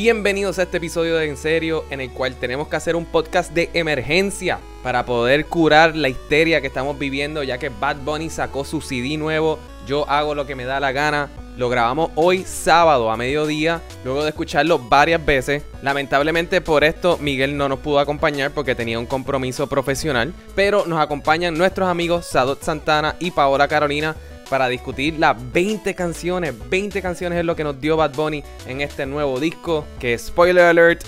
Bienvenidos a este episodio de En Serio, en el cual tenemos que hacer un podcast de emergencia para poder curar la histeria que estamos viviendo, ya que Bad Bunny sacó su CD nuevo. Yo hago lo que me da la gana. Lo grabamos hoy sábado a mediodía, luego de escucharlo varias veces. Lamentablemente por esto Miguel no nos pudo acompañar porque tenía un compromiso profesional, pero nos acompañan nuestros amigos Sadot Santana y Paola Carolina para discutir las 20 canciones. 20 canciones es lo que nos dio Bad Bunny en este nuevo disco, que spoiler alert,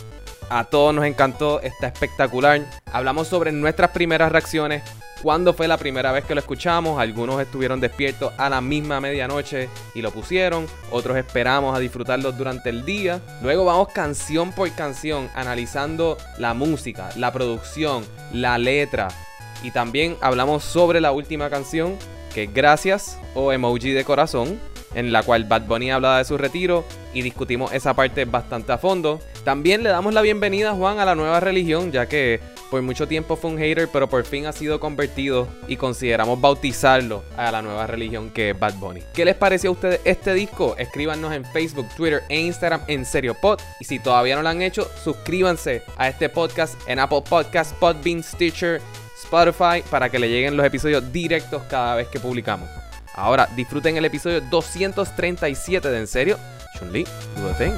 a todos nos encantó, está espectacular. Hablamos sobre nuestras primeras reacciones, cuándo fue la primera vez que lo escuchamos. Algunos estuvieron despiertos a la misma medianoche y lo pusieron, otros esperamos a disfrutarlo durante el día. Luego vamos canción por canción analizando la música, la producción, la letra. Y también hablamos sobre la última canción, que Gracias o Emoji de Corazón, en la cual Bad Bunny hablaba de su retiro y discutimos esa parte bastante a fondo. También le damos la bienvenida a Juan a la nueva religión, ya que por mucho tiempo fue un hater, pero por fin ha sido convertido y consideramos bautizarlo a la nueva religión que es Bad Bunny. ¿Qué les pareció a ustedes este disco? Escríbanos en Facebook, Twitter e Instagram en SerioPod. Y si todavía no lo han hecho, suscríbanse a este podcast en Apple Podcasts, Podbean, Stitcher, Spotify para que le lleguen los episodios directos cada vez que publicamos. Ahora disfruten el episodio 237 de En Serio. Chun-Li, do the thing.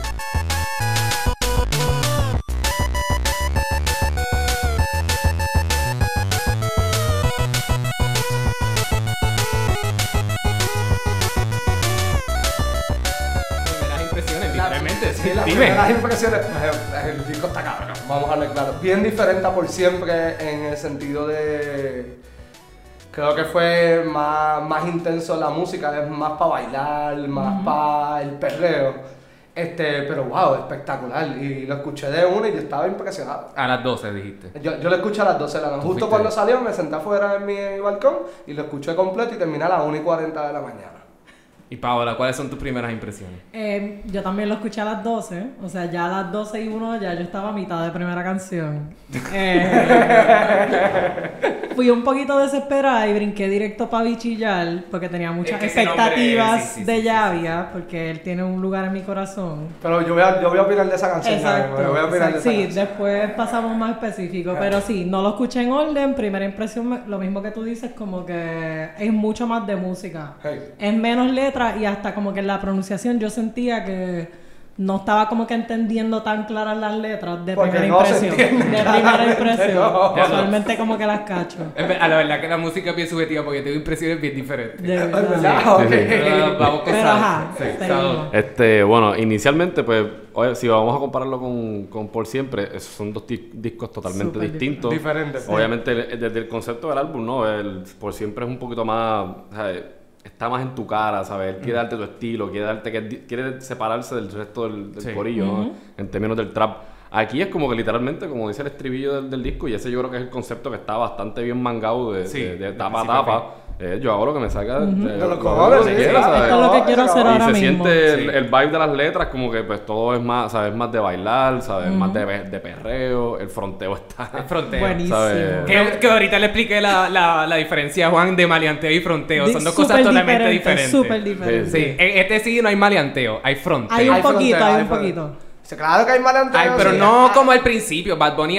Sí, las Dime. primeras impresiones, pues, el disco está cabrón, vamos a hablar claro. Bien diferente a por siempre en el sentido de. Creo que fue más, más intenso la música, es más para bailar, más para el perreo. Este, pero wow, espectacular. Y lo escuché de una y yo estaba impresionado. A las 12 dijiste. Yo, yo lo escuché a las 12 de la noche. Justo fuiste? cuando salió me senté afuera en mi balcón y lo escuché completo y terminé a las 1 y 40 de la mañana. Y Paola, ¿cuáles son tus primeras impresiones? Eh, yo también lo escuché a las 12, o sea, ya a las 12 y 1 ya yo estaba a mitad de primera canción. Eh, fui un poquito desesperada y brinqué directo para bichillar porque tenía muchas que ese nombre, expectativas sí, sí, sí, de sí, Llavia porque él tiene un lugar en mi corazón. Pero yo voy a, yo voy a opinar de esa canción. Exacto. yo voy a opinar de esa sí, canción. después pasamos más específico, pero sí, no lo escuché en orden. Primera impresión, me- lo mismo que tú dices, como que es mucho más de música. Hey. Es menos letra y hasta como que en la pronunciación yo sentía que no estaba como que entendiendo tan claras las letras de Porque primera no se impresión. De primera impresión. no. Usualmente como que las cacho. A la verdad que la música es bien subjetiva porque tengo impresiones bien diferentes. De Es verdad. verdad, ok. Pero vamos con Pero ajá, Sí. Este, bueno, inicialmente, pues, oye, si vamos a compararlo con, con Por Siempre, esos son dos di- discos totalmente distintos. Diferentes. Obviamente, desde el concepto del álbum, ¿no? El Por Siempre es un poquito más. Está más en tu cara, ¿sabes? Él quiere darte tu estilo, quiere darte que quiere separarse del resto del, del Sí. corillo, ¿no? En términos del trap. Aquí es como que literalmente, como dice el estribillo del, del disco, y ese yo creo que es el concepto que está bastante bien mangado de, Sí, de- tapa a tapa. Eh, yo hago lo que me salga de, De los lo- cojones, sí, quiera, sí. ¿sabes? Esto es lo que quiero hacer Y ahora y se mismo. siente el, Sí. el vibe de las letras como que pues todo es más, ¿sabes? Más de bailar, ¿sabes? Más de, de perreo, el fronteo está... El fronteo. Buenísimo. ¿sabes? Que, que ahorita le expliqué la, la, la diferencia, Juan, de maleanteo y fronteo. Son dos cosas totalmente diferente, diferentes. Súper diferente. Sí, en este sí no hay maleanteo, hay fronteo. Hay un Hay poquito, frontera, hay un poquito. Sí, Claro que hay maleanteo. Ay, pero sí. no como al principio. Bad Bunny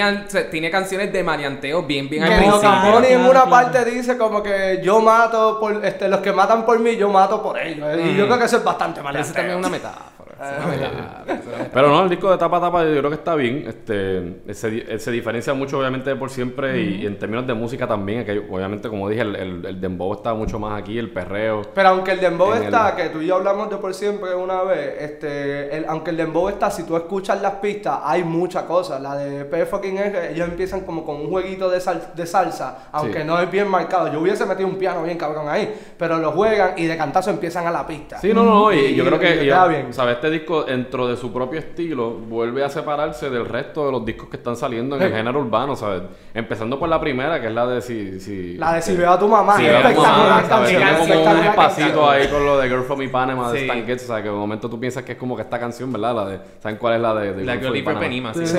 tiene canciones de maleanteo bien, bien al No, principio. claro, Capone en una claro. parte dice como que yo mato por este, los que matan por mí, yo mato por ellos. Y yo Mm. creo que eso es bastante maleanteo. eso también es una metáfora. Es es. Pero no, el disco de tapa a tapa yo creo que está bien. Este, se, se diferencia mucho obviamente de por siempre y, y en términos de música también. Que obviamente, como dije, el, el, el dembow está mucho más aquí, el perreo. Pero aunque el dembow está, el- que tú y yo hablamos de por siempre una vez, este, el- aunque el dembow está, si tú escuchas las pistas, hay muchas cosas. La de P fucking R, ellos empiezan como con un jueguito de, sal- de salsa, aunque Sí. no es bien marcado. Yo hubiese metido un piano bien cabrón ahí, pero lo juegan y de cantazo empiezan a la pista. Sí, no, no, y, Y- yo creo que y- bien. ¿sabes? Este disco dentro de su propio estilo vuelve a separarse del resto de los discos que están saliendo en el género urbano, ¿sabes? Empezando por la primera, que es la de si... si La de si este, veo a tu mamá, es era como, espectacular ah, ¿sabes? Tiene como un espacito ahí con lo de Girl from Ipanema de Sí. Stan Getz, o sea, que de momento tú piensas que es como que esta canción, ¿verdad? La de, ¿saben cuál es la de, de La Girl from Ipanema, sí. Sí.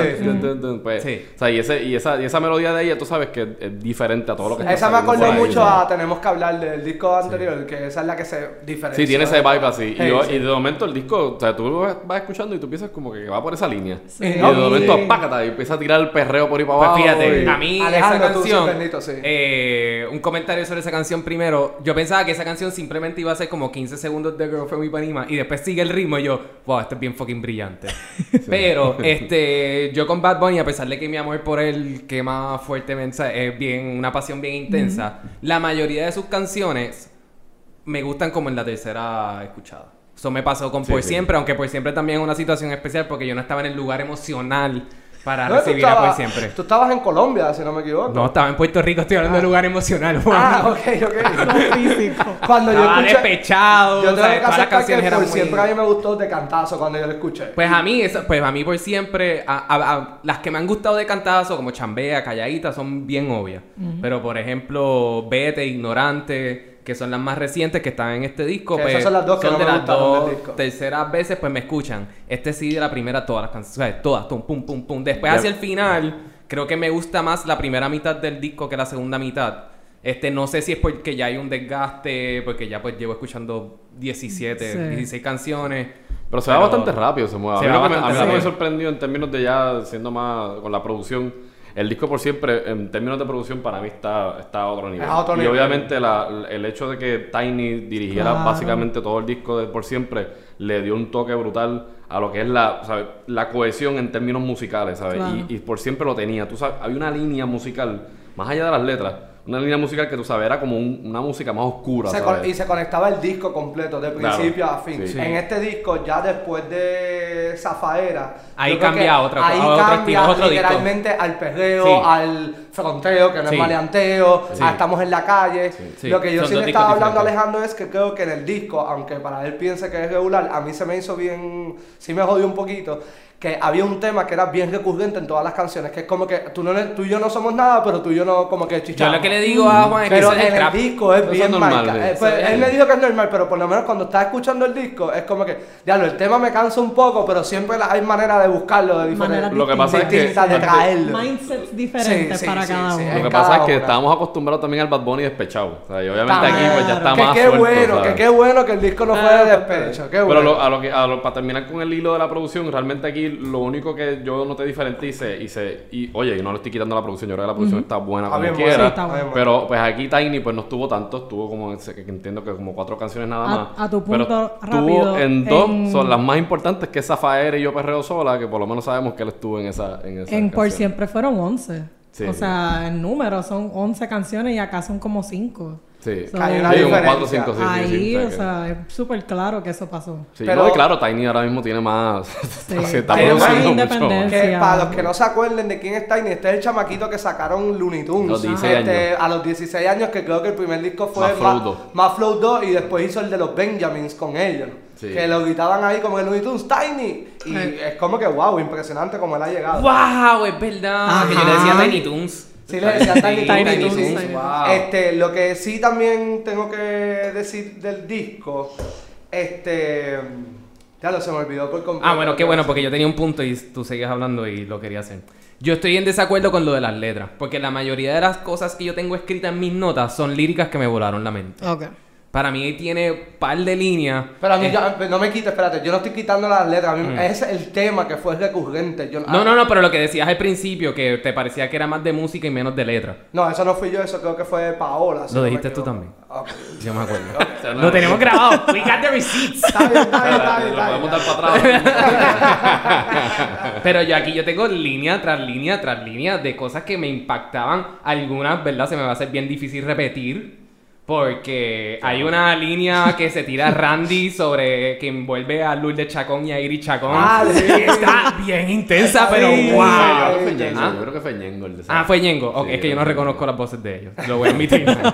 Pues, Sí. O sea, y, ese, y, esa, y esa melodía de ella, tú sabes que es diferente a todo lo que está Esa me acordó ahí, mucho a Tenemos que hablar del disco anterior, que esa es la que se diferencia. Sí, tiene ese vibe así. Y, Sí, yo- sí. y de momento el disco, o sea, sea, tú lo vas vas escuchando y tú piensas como que va por esa línea. Sí. Y de momento, y- pácata, y empieza a tirar el perreo por ahí para Pues abajo. fíjate, y- a mí Alejandro, esa canción, sí, bendito, sí. eh, un comentario sobre esa canción primero, yo pensaba que esa canción simplemente iba a ser como 15 segundos de Girl from Ipanema y después sigue el ritmo y yo, wow, esto es bien fucking brillante. Pero, este, yo con Bad Bunny, a pesar de que mi amor por él quema fuertemente, es bien, una pasión bien intensa, la mayoría de sus canciones me gustan como en la tercera escuchada. Eso me pasó con Sí, Por sí. Siempre, aunque Por Siempre también es una situación especial porque yo no estaba en el lugar emocional para No, recibir a Por Siempre. Tú estabas en Colombia, si no me equivoco. No, estaba en Puerto Rico, estoy hablando de lugar emocional. Ah, Juan. ok, ok. Físico. Cuando yo Estaba escuché... despechado, Yo tengo que todas las aceptar canciones que eran por muy... siempre a mí me gustó de cantazo cuando yo lo escuché. Pues a mí, esa- pues a mí por siempre, a- a- a- las que me han gustado de cantazo, como Chambea, Calladita, son bien obvias. Pero por ejemplo, Vete, Ignorante, que son las más recientes que están en este disco, Que pues esas son las dos que no de me las dos disco. terceras veces, pues me escuchan. Este sí de la primera, todas las canciones, todas, tum, pum, pum, pum. Después hacia el final, creo que me gusta más la primera mitad del disco que la segunda mitad. Este, no sé si es porque ya hay un desgaste, porque ya pues llevo escuchando 17, Sí. 16 canciones. Pero se va bastante rápido, se mueve. Se a mí, lo que me, a mí lo que me sorprendió en términos de ya siendo más con la producción, el disco por siempre, en términos de producción, para mí está, está a otro nivel. a otro y nivel. obviamente la- el hecho de que Tiny dirigiera Claro. básicamente todo el disco de por siempre le dio un toque brutal a lo que es la, ¿sabes? la cohesión en términos musicales, ¿sabes? Claro. Y, y por siempre lo tenía. Tú sabes, había una línea musical, más allá de las letras, una línea musical que tú sabes, era como un- una música más oscura, Se ¿sabes? con- y se conectaba el disco completo, de Claro. principio a fin. Sí. En este disco, ya después de Zafaera, Ahí cambia otra- ahí a otro cambia estilo, disco. literalmente al perreo, Sí. al fronteo, que no Sí. es maleanteo, Sí. a estamos en la calle. Sí. Lo que yo Son sí le estaba hablando a. Alejandro es que creo que en el disco, aunque para él piense que es regular, a mí se me hizo bien, sí me jodió un poquito. Que había un tema que era bien recurrente en todas las canciones, que es como que tú, no, tú y yo no somos nada, pero tú y yo no como que Yo chichamos. lo que le digo a Juan es que Pero en el el disco es bien normal. Eh, pues, él me dijo que es normal, pero por lo menos cuando estás escuchando el disco es como que, diablo, el tema me cansa un poco, pero siempre hay manera de buscarlo, de diferente. Maneras Lo que pasa es que- de traerlo. Mindsets diferentes Sí, sí, para sí, cada sí. uno. Lo que pasa es que estábamos acostumbrados también al Bad Bunny despechado. O sea, y obviamente Claro. aquí pues ya está que más qué suelto, bueno, ¿sabes? que qué bueno que el disco no fue de despecho, qué Pero bueno. lo- a lo que, a lo- para terminar con el hilo de la producción, realmente aquí lo único que yo noté diferente y se, y se, y oye, y no le estoy quitando la producción, yo creo que la producción está buena como bien quiera. Sí, está buena. Pero pues aquí Tiny pues no estuvo tanto, estuvo como ese- que entiendo que como cuatro canciones nada más. a tu pero punto estuvo rápido, en dos, en- son las más importantes que es Zafaera y Yo Perreo Sola, que por lo menos sabemos que él estuvo en esa en esa En Por. Siempre fueron 11. Sí. O sea, en número son 11 canciones y acá son como 5. Sí, So- Hay una Sí, diferencia. cuatro, cinco, sí, sí, Ahí, sí, o que- sea, es súper claro que eso pasó. Sí, Pero- no, claro, Tiny ahora mismo tiene más. Sí, se está tiene más produciendo mucho. independencia. Que para los que no se acuerden de quién es Tiny, este es el chamaquito que sacaron Looney Tunes. Los 16 Este, A los 16 años, que creo que el primer disco fue Más Flow 2. más Flow 2 y después hizo el de los Benjamins con ellos. Sí. Que lo gritaban ahí como el Looney Tunes, Tiny. Y Eh. es como que wow, impresionante como él ha llegado. ¡Wow! Es verdad. Que yo le decía Ajá. Tiny Toons. Sí, le decía Tiny, Tiny sí. Tiny Wow. Este, lo que sí también tengo que decir del disco, este... Ya lo se me olvidó por completo. Ah, bueno, qué bueno, porque yo tenía un punto y tú seguías hablando y lo quería hacer. Yo estoy en desacuerdo con lo de las letras, porque la mayoría de las cosas que yo tengo escritas en mis notas son líricas que me volaron la mente. Ok. Para mí tiene par de líneas. Pero a mí Eh, ya, no me quites, espérate, yo no estoy quitando las letras, a mí ese es el tema que fue recurrente. Yo, Mm. No, no, no, pero lo que decías al principio, que te parecía que era más de música y menos de letra. No, eso no fui yo, eso creo que fue Paola. Lo dijiste tú también. Ok. Yo me acuerdo. no- lo tenemos grabado. We got the receipts. Está bien, está bien, está bien, Lo podemos dar para atrás. Pero yo aquí yo tengo línea tras línea tras línea de cosas que me impactaban. Algunas, ¿verdad? Se me va a hacer bien difícil repetir. Porque hay una línea que se tira Randy sobre que envuelve a Lourdes Chacón y a Iri Chacón. Ah, sí. Está bien intensa, pero Sí. wow. Yo creo que fue Ah. Ñengo, yo creo que fue Ñengo el de. Ah, fue Ñengo. Ok, Sí, es que yo no reconozco las voces de ellos. Lo voy a admitir.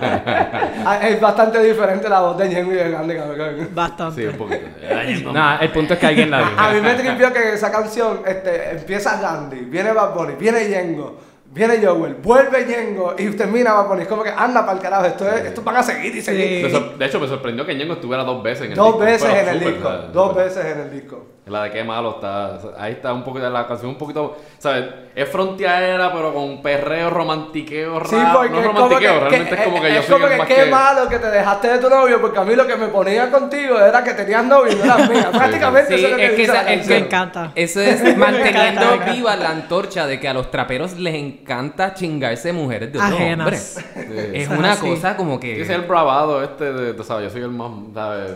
Ah, Es bastante diferente la voz de Ñengo y de Grande, cabrón. Bastante. Sí, un poquito. Nada, el punto es que alguien la dijo. A mí me tripió que en esa canción este, empieza Randy, viene Bad Bunny, viene Yengo, viene Joel, vuelve Yengo y termina Bad Bunny. Es como que anda para el carajo, esto, es, esto van a seguir y seguir. De hecho, me sorprendió que Ñengo estuviera dos veces en el Dos disco. veces Pero en el disco, dos veces en el disco. La de qué malo está. Ahí está un poquito, la canción un poquito, ¿sabes? Es fronteadera, pero con perreo, romantiqueo, rap. Sí, porque no es como romantiqueo, que, realmente que- es como que yo soy como el que más qué que... malo que te dejaste de tu novio, porque a mí lo que me ponía contigo era que tenías novio y no eras mía. Prácticamente Sí, eso es lo que es que, esa- es. Me encanta. Eso es manteniendo encanta. viva la antorcha de que a los traperos les encanta chingarse mujeres de hombres. Sí. Es una así. cosa como que... el bravado este de, de, ¿sabes? Yo soy el más, ¿sabes?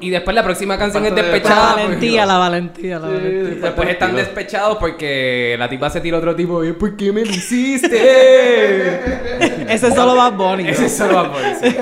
Y después la próxima canción es Parte de- La despechada. valentía, la valentía, la valentía. Después pues, están despechados porque la tipa se tira otro tipo y ¿por qué me lo hiciste? Ese solo va Bonnie. Ese solo va por eso.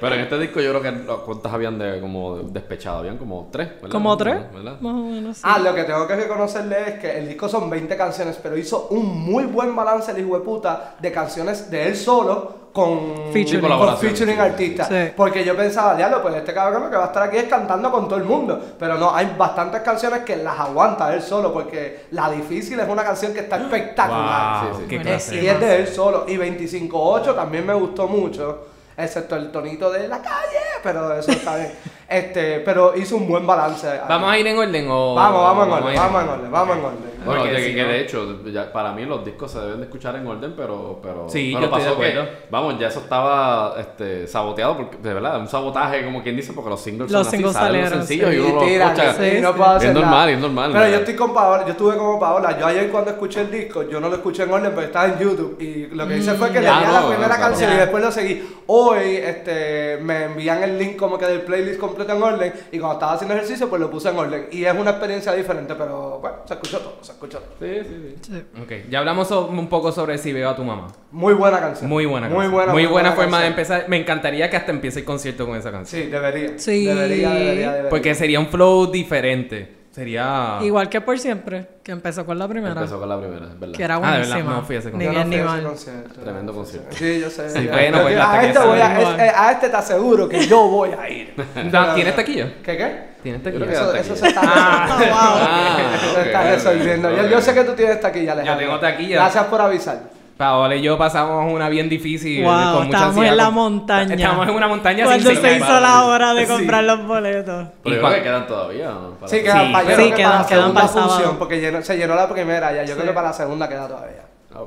Pero en este disco yo creo que ¿cuántas habían de como despechado? Habían como tres, ¿verdad? ¿Como tres? ¿Verdad? Más o menos. sí. Ah, lo que tengo que reconocerle es que el disco son 20 canciones, pero hizo un muy buen balance el hijo de puta de canciones de él solo con Featuring. Con artistas. sí. Porque yo pensaba, diablo, pues este cabrón lo que va a estar aquí es cantando con todo el mundo. Pero no, hay bastantes canciones que las aguanta él solo, porque La Difícil es una canción que está espectacular. Wow, Sí, sí. qué Es- clase. y es de él solo. Y 25.8 también me gustó mucho. Excepto el tonito de la calle, pero eso está bien. Este, pero hizo un buen balance. ¿Vamos a ir en orden o...? Vamos, vamos en orden, vamos en orden, vamos en orden. Bueno, que, si que no- de hecho, ya- para mí los discos se deben de escuchar en orden, pero, pero, Sí, pero yo estoy de pasó que, vamos, ya eso estaba este, saboteado, porque, de verdad, un sabotaje, como quien dice, porque los singles Los son singles así, salen los salieron, sencillos y Sí, uno los tiran, escucha. sí, Sí, no puedo hacer Es normal, es normal, Pero yo estoy con Paola, yo estuve como Paola. Yo ayer cuando escuché el disco, yo no lo escuché en orden, pero estaba en YouTube. Y lo que hice fue que le ya, di a no, la primera canción y después lo seguí. Hoy este, me envían el link como que del playlist completo en orden. Y cuando estaba haciendo ejercicio, pues lo puse en orden. Y es una experiencia diferente, pero bueno, se escuchó todo, se escuchó todo. Sí, sí, sí. Sí. Ok, ya hablamos so- un poco sobre si veo a tu mamá. Muy buena canción. Muy buena Muy canción. buena, Muy buena forma de empezar. Me encantaría que hasta empiece el concierto con esa canción. Sí, debería. Sí. Debería, debería, debería. Porque sería un flow diferente. Sería... Igual que por siempre, que empezó con la primera. Empezó con la primera, es verdad. Que era Ah, de verdad, buenísima. no fui a ese Ni Yo bien ni mal. concierto. Tremendo concierto. Sí, yo sé. Sí, ya. bueno, pues, Yo- a, que este voy a, es- a este te aseguro que yo voy a ir. ¿Tienes taquilla? ¿Qué qué? ¿Tienes Yo taquilla? Eso, eso se está Ah, Ah, eso se está resolviendo. Yo, ok. yo sé que tú tienes taquilla, Alejandro. tengo taquilla. Gracias por avisar. Paola y yo pasamos una bien difícil. Wow, con mucha ansiedad, en la montaña. Estábamos en una montaña Cuando sin se hizo la hora de Sí. comprar los boletos. Pero ¿Y creo que quedan todavía, ¿no? Para- Sí, quedan Sí, para, yo sí, creo que quedan- para la segunda para función, porque llenó- se llenó la primera ya. Yo creo que para la segunda queda todavía. Ah.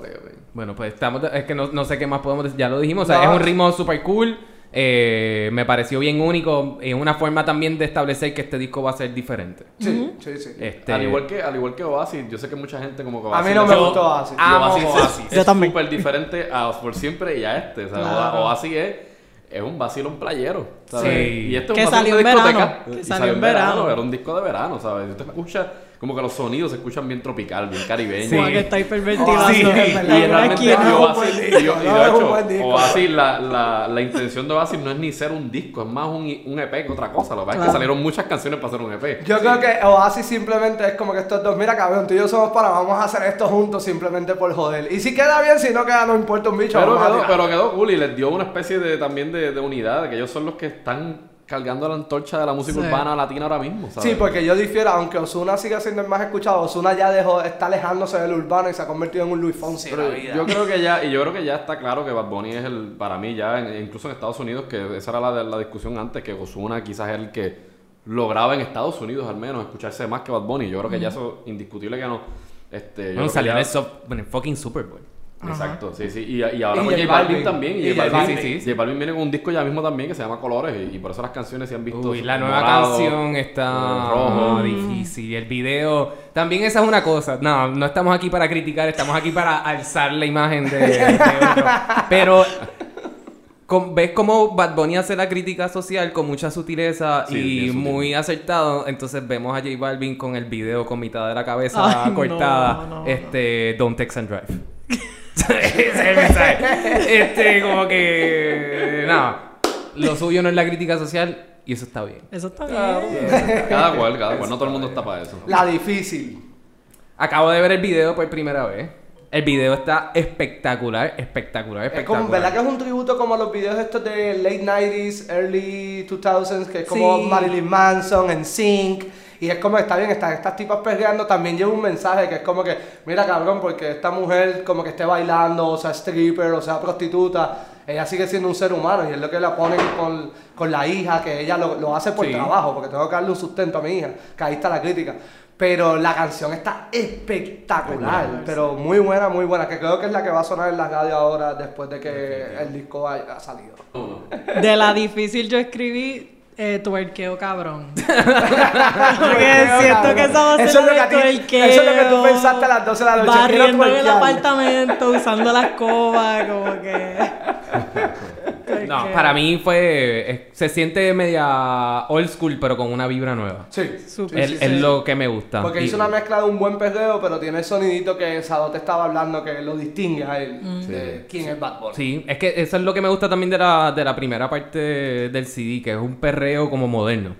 Bueno, pues estamos. Es que no, no sé qué más podemos decir. Ya lo dijimos. O sea, es un ritmo super cool. Eh, me pareció bien único. Es una forma también de establecer que este disco va a ser diferente. Sí, sí, sí. Este, Al igual que al igual que Oasis, yo sé que mucha gente como que A mí Oasis no me gustó Oasis. amo Oasis es- Oasis. Es Yo también. súper diferente a Por Siempre y a este. O sea, Claro. Oasis es, es un vacilón playero. ¿sabes? Sí. Y este es Que un salió en verano, discoteca. que Y salió en verano. Era un disco de verano, ¿sabes? Y usted escucha como que los sonidos se escuchan bien tropical, bien caribeños. Sí. Como que está hiperventilando Sí, y Y realmente y Oasis, y yo- y hecho. Oasis, la, la, la intención de Oasis no es ni ser un disco, es más un, un EP que otra cosa. Lo que pasa es que salieron muchas canciones para hacer un EP. Yo creo que Oasis simplemente es como que estos dos, mira cabrón, tú y yo somos para, vamos a hacer esto juntos simplemente por joder. Y si queda bien, si no queda, no importa un bicho. Pero quedó, pero quedó cool y les dio una especie de también de, de unidad, de que ellos son los que están cargando la antorcha de la música Sí. urbana latina ahora mismo. ¿sabes? Sí, porque yo difiero, aunque Osuna siga siendo el más escuchado, Osuna ya dejó, está alejándose del urbano y se ha convertido en un Luis Fonsi de Pero la vida. yo creo que ya, y yo creo que ya está claro que Bad Bunny es el, para mí ya, en- incluso en Estados Unidos, que esa era la, la discusión antes, que Ozuna quizás es el que lograba en Estados Unidos al menos escucharse más que Bad Bunny. Yo creo que ya eso indiscutible que no. Este, yo Bueno, salió en ya- el, soft- en el fucking Super Bowl. Exacto, sí, sí. Y, y ahora Y con J J Balvin también. Y Y J J Balvin, sí, sí. J Balvin viene con un disco ya mismo también que se llama Colores. Y, y por eso las canciones se han visto. Uy, la nueva morado, canción está rojo. difícil. El video. También esa es una cosa. No, no estamos aquí para criticar, estamos aquí para alzar la imagen de, de otro. Pero. ¿Ves cómo Bad Bunny hace la crítica social con mucha sutileza Sí, y muy acertado? Entonces vemos a J Balvin con el video con mitad de la cabeza Ay, cortada. no, no. este, Don't Text and Drive. Ese es el mensaje. Este, como que. Nada. Lo suyo no es la crítica social y eso está bien. Eso está Claro. bien. Cada cual, cada cual. No todo el mundo está para eso. La difícil. Acabo de ver el video por primera vez. El video está espectacular, espectacular, Es espectacular. como, ¿verdad que es un tributo como a los videos estos de late 90s, early 2000s, que es como Sí. Marilyn Manson, en Sync, y es como, está bien, están estas tipas perreando, también lleva un mensaje que es como que, mira cabrón, porque esta mujer como que esté bailando, o sea stripper, o sea prostituta, ella sigue siendo un ser humano y es lo que la ponen con, con la hija, que ella lo, lo hace por Sí. trabajo, porque tengo que darle un sustento a mi hija, que ahí está la crítica. Pero la canción está espectacular, pero muy buena, muy buena, que creo que es la que va a sonar en las radios ahora después de que el disco haya salido. De la difícil yo escribí eh, tuerqueo cabrón. Porque siento que esa va a ser Eso es lo que a ti- tuerqueo. eso es lo que tú pensaste a las 12 de la noche, Barriendo en el apartamento, usando la escoba, como que... No, para mí fue. eh, se siente media old school, pero con una vibra nueva. Sí, Súper. sí, es sí, es sí. lo que me gusta. Porque Y- hizo una mezcla de un buen perreo, pero tiene el sonidito que Sado te estaba hablando que lo distingue a él de quién es Bad Bunny. Sí, es que eso es lo que me gusta también de la, de la primera parte del CD, que es un perreo como moderno.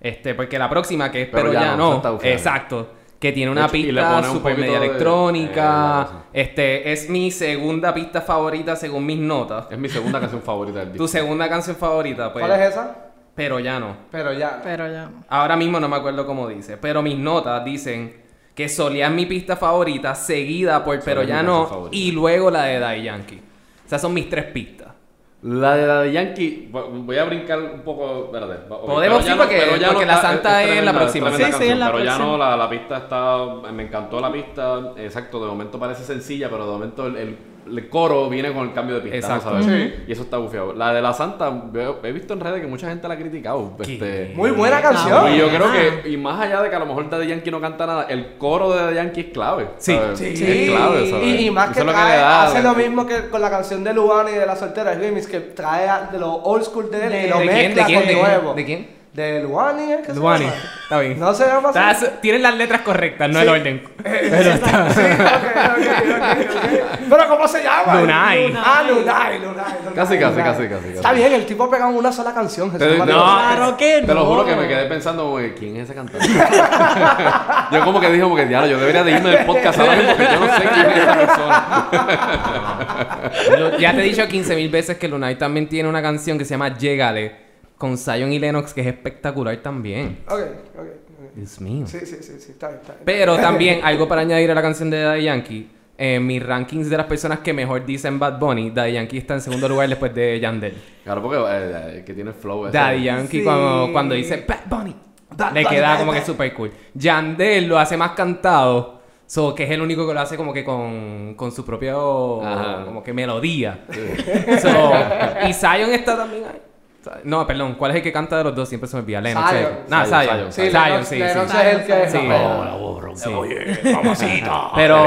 Este, porque la próxima, que es Pero Pero, ya ya, no, no, está exacto, que tiene una De hecho, y le pista pone un super poquito media de- electrónica. Eh, este, es mi segunda pista favorita según mis notas. Es mi segunda canción favorita del disco. Tu segunda canción favorita, pues. ¿Cuál es esa? Pero ya no. Pero ya. Pero ya no. Ahora mismo no me acuerdo cómo dice, pero mis notas dicen que Solía es mi pista favorita, seguida por Pero ya no, favorita. y luego la de Daddy Yankee. Esas son mis tres pistas. La de la de Yankee, voy a brincar un poco, Podemos, sí, porque- porque la Santa es la tremenda- próxima. Sí, sí, canción, es la Pero ya no, la, la pista está, me encantó la pista, exacto, de momento parece sencilla, pero de momento el, el- el coro viene con el cambio de pista. ¿sabes? Sí. Y eso está bufiado. La de la Santa, veo- he visto en redes que mucha gente la ha criticado. Este, Muy buena canción. y yo creo que, y más allá de que a lo mejor Daddy Yankee no canta nada, el coro de Daddy Yankee es clave. Sí. ¿sabes? Sí, Es clave, ¿sabes? y, y más que trae, le da- hace lo mismo que con la canción de Luana y de la soltera remix, que trae de lo old school de él De- y lo ¿De quién? mezcla ¿De quién? con nuevo. ¿De quién? De Luani, ¿es que se Luani. llama? Está bien. No se llama así. Estás- tienes las letras correctas, no el orden. Sí, ok, ok, ok, ok. Pero ¿cómo se llama? Lunay. Ah, Lunay, Lunay. Lunay, Casi, casi, Lunay. casi, casi, Está casi. bien, el tipo ha pegado una sola canción. Jesús Te- María. no, Claro que Te lo no. juro que me quedé pensando, que, ¿quién es ese cantante? yo como que dije, como que, diablo, yo debería de irme del podcast ahora mismo porque yo no sé quién es esa persona. Lo- ya te he dicho 15 mil veces que Lunay también tiene una canción que se llama Llégale con Zion y Lennox que es espectacular también. Ok, ok. ok. Dios mío. Sí, sí, sí, sí, está bien, está bien. Pero también, algo para añadir a la canción de Daddy Yankee. En mis rankings de las personas que mejor dicen Bad Bunny, Daddy Yankee está en segundo lugar después de Yandel. Claro, porque eh, eh, que tiene el flow ese. Daddy Yankee Sí. cuando, cuando dice Bad Bunny, le queda como que super cool. Yandel lo hace más cantado, so, que es el único que lo hace como que con, con su propio Ajá. como que melodía. So, y Zion está también ahí. No, perdón, ¿cuál es el que canta de los dos? Siempre se me olvida. Lennox. Zion. Nah, Zion. Sí, Zion, sí, Lennox es el que Sí. rapea. Sí. Pero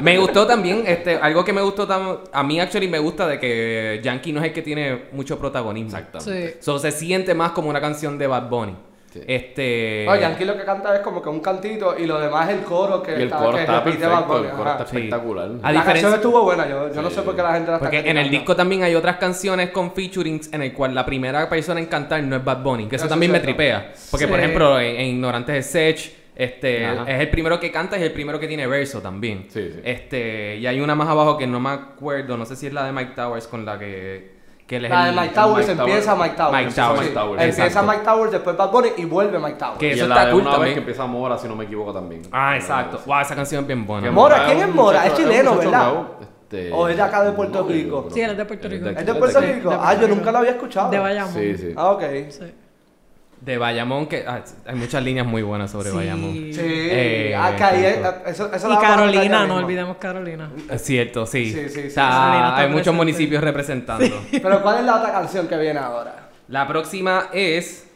me gustó también, este, algo que me gustó tam- a mí actually me gusta de que Yankee no es el que tiene mucho protagonismo. Exactamente. Sí. So, se siente más como una canción de Bad Bunny. Sí. Este. No, Yankee lo que canta es como que un cantito y lo demás es el coro que Y el está, coro que está repite perfecto, Bad Bunny, el coro ajá. está Sí. espectacular. A La canción diferencia- estuvo buena, yo, yo no sé por qué la gente la está Porque en el disco también hay otras canciones con featurings en el cual la primera persona en cantar no es Bad Bunny, que eso, Eso también es me tripea. Porque, por ejemplo, en, en Ignorantes de Sech, este, Ajá. es el primero que canta y es el primero que tiene verso también. Sí, sí. Este, y hay una más abajo que no me acuerdo, no sé si es la de Mike Towers con la que, que él es La de el- Mike Towers Mike empieza Towers. Mike Towers. Mike Towers. Sí. Mike Towers, Empieza exacto. Mike Towers, después Bad Bunny y vuelve Mike Towers. Que y eso la está de cool una también. vez que empieza Mora, si no me equivoco también. Ah, exacto. Wow, esa canción es bien buena. Mora, ¿quién es Mora? Es chileno, ¿verdad? nuevo, este, ¿O es de acá de Puerto no, Rico? pero- Sí, él es de Puerto Rico. ¿Es de Puerto. Rico? de Ah, yo Rico. nunca lo había escuchado. De Bayamón. Sí, sí. Ah, ok. Sí. De Bayamón, que ah, hay muchas líneas muy buenas sobre Sí. Bayamón. Sí. Eh, ah, que ahí es- eso, eso Y Carolina, no olvidemos Carolina. Es cierto, sí. Sí, sí, sí. Está- hay muchos municipios representando. Pero ¿cuál es la otra canción que viene ahora? La próxima es.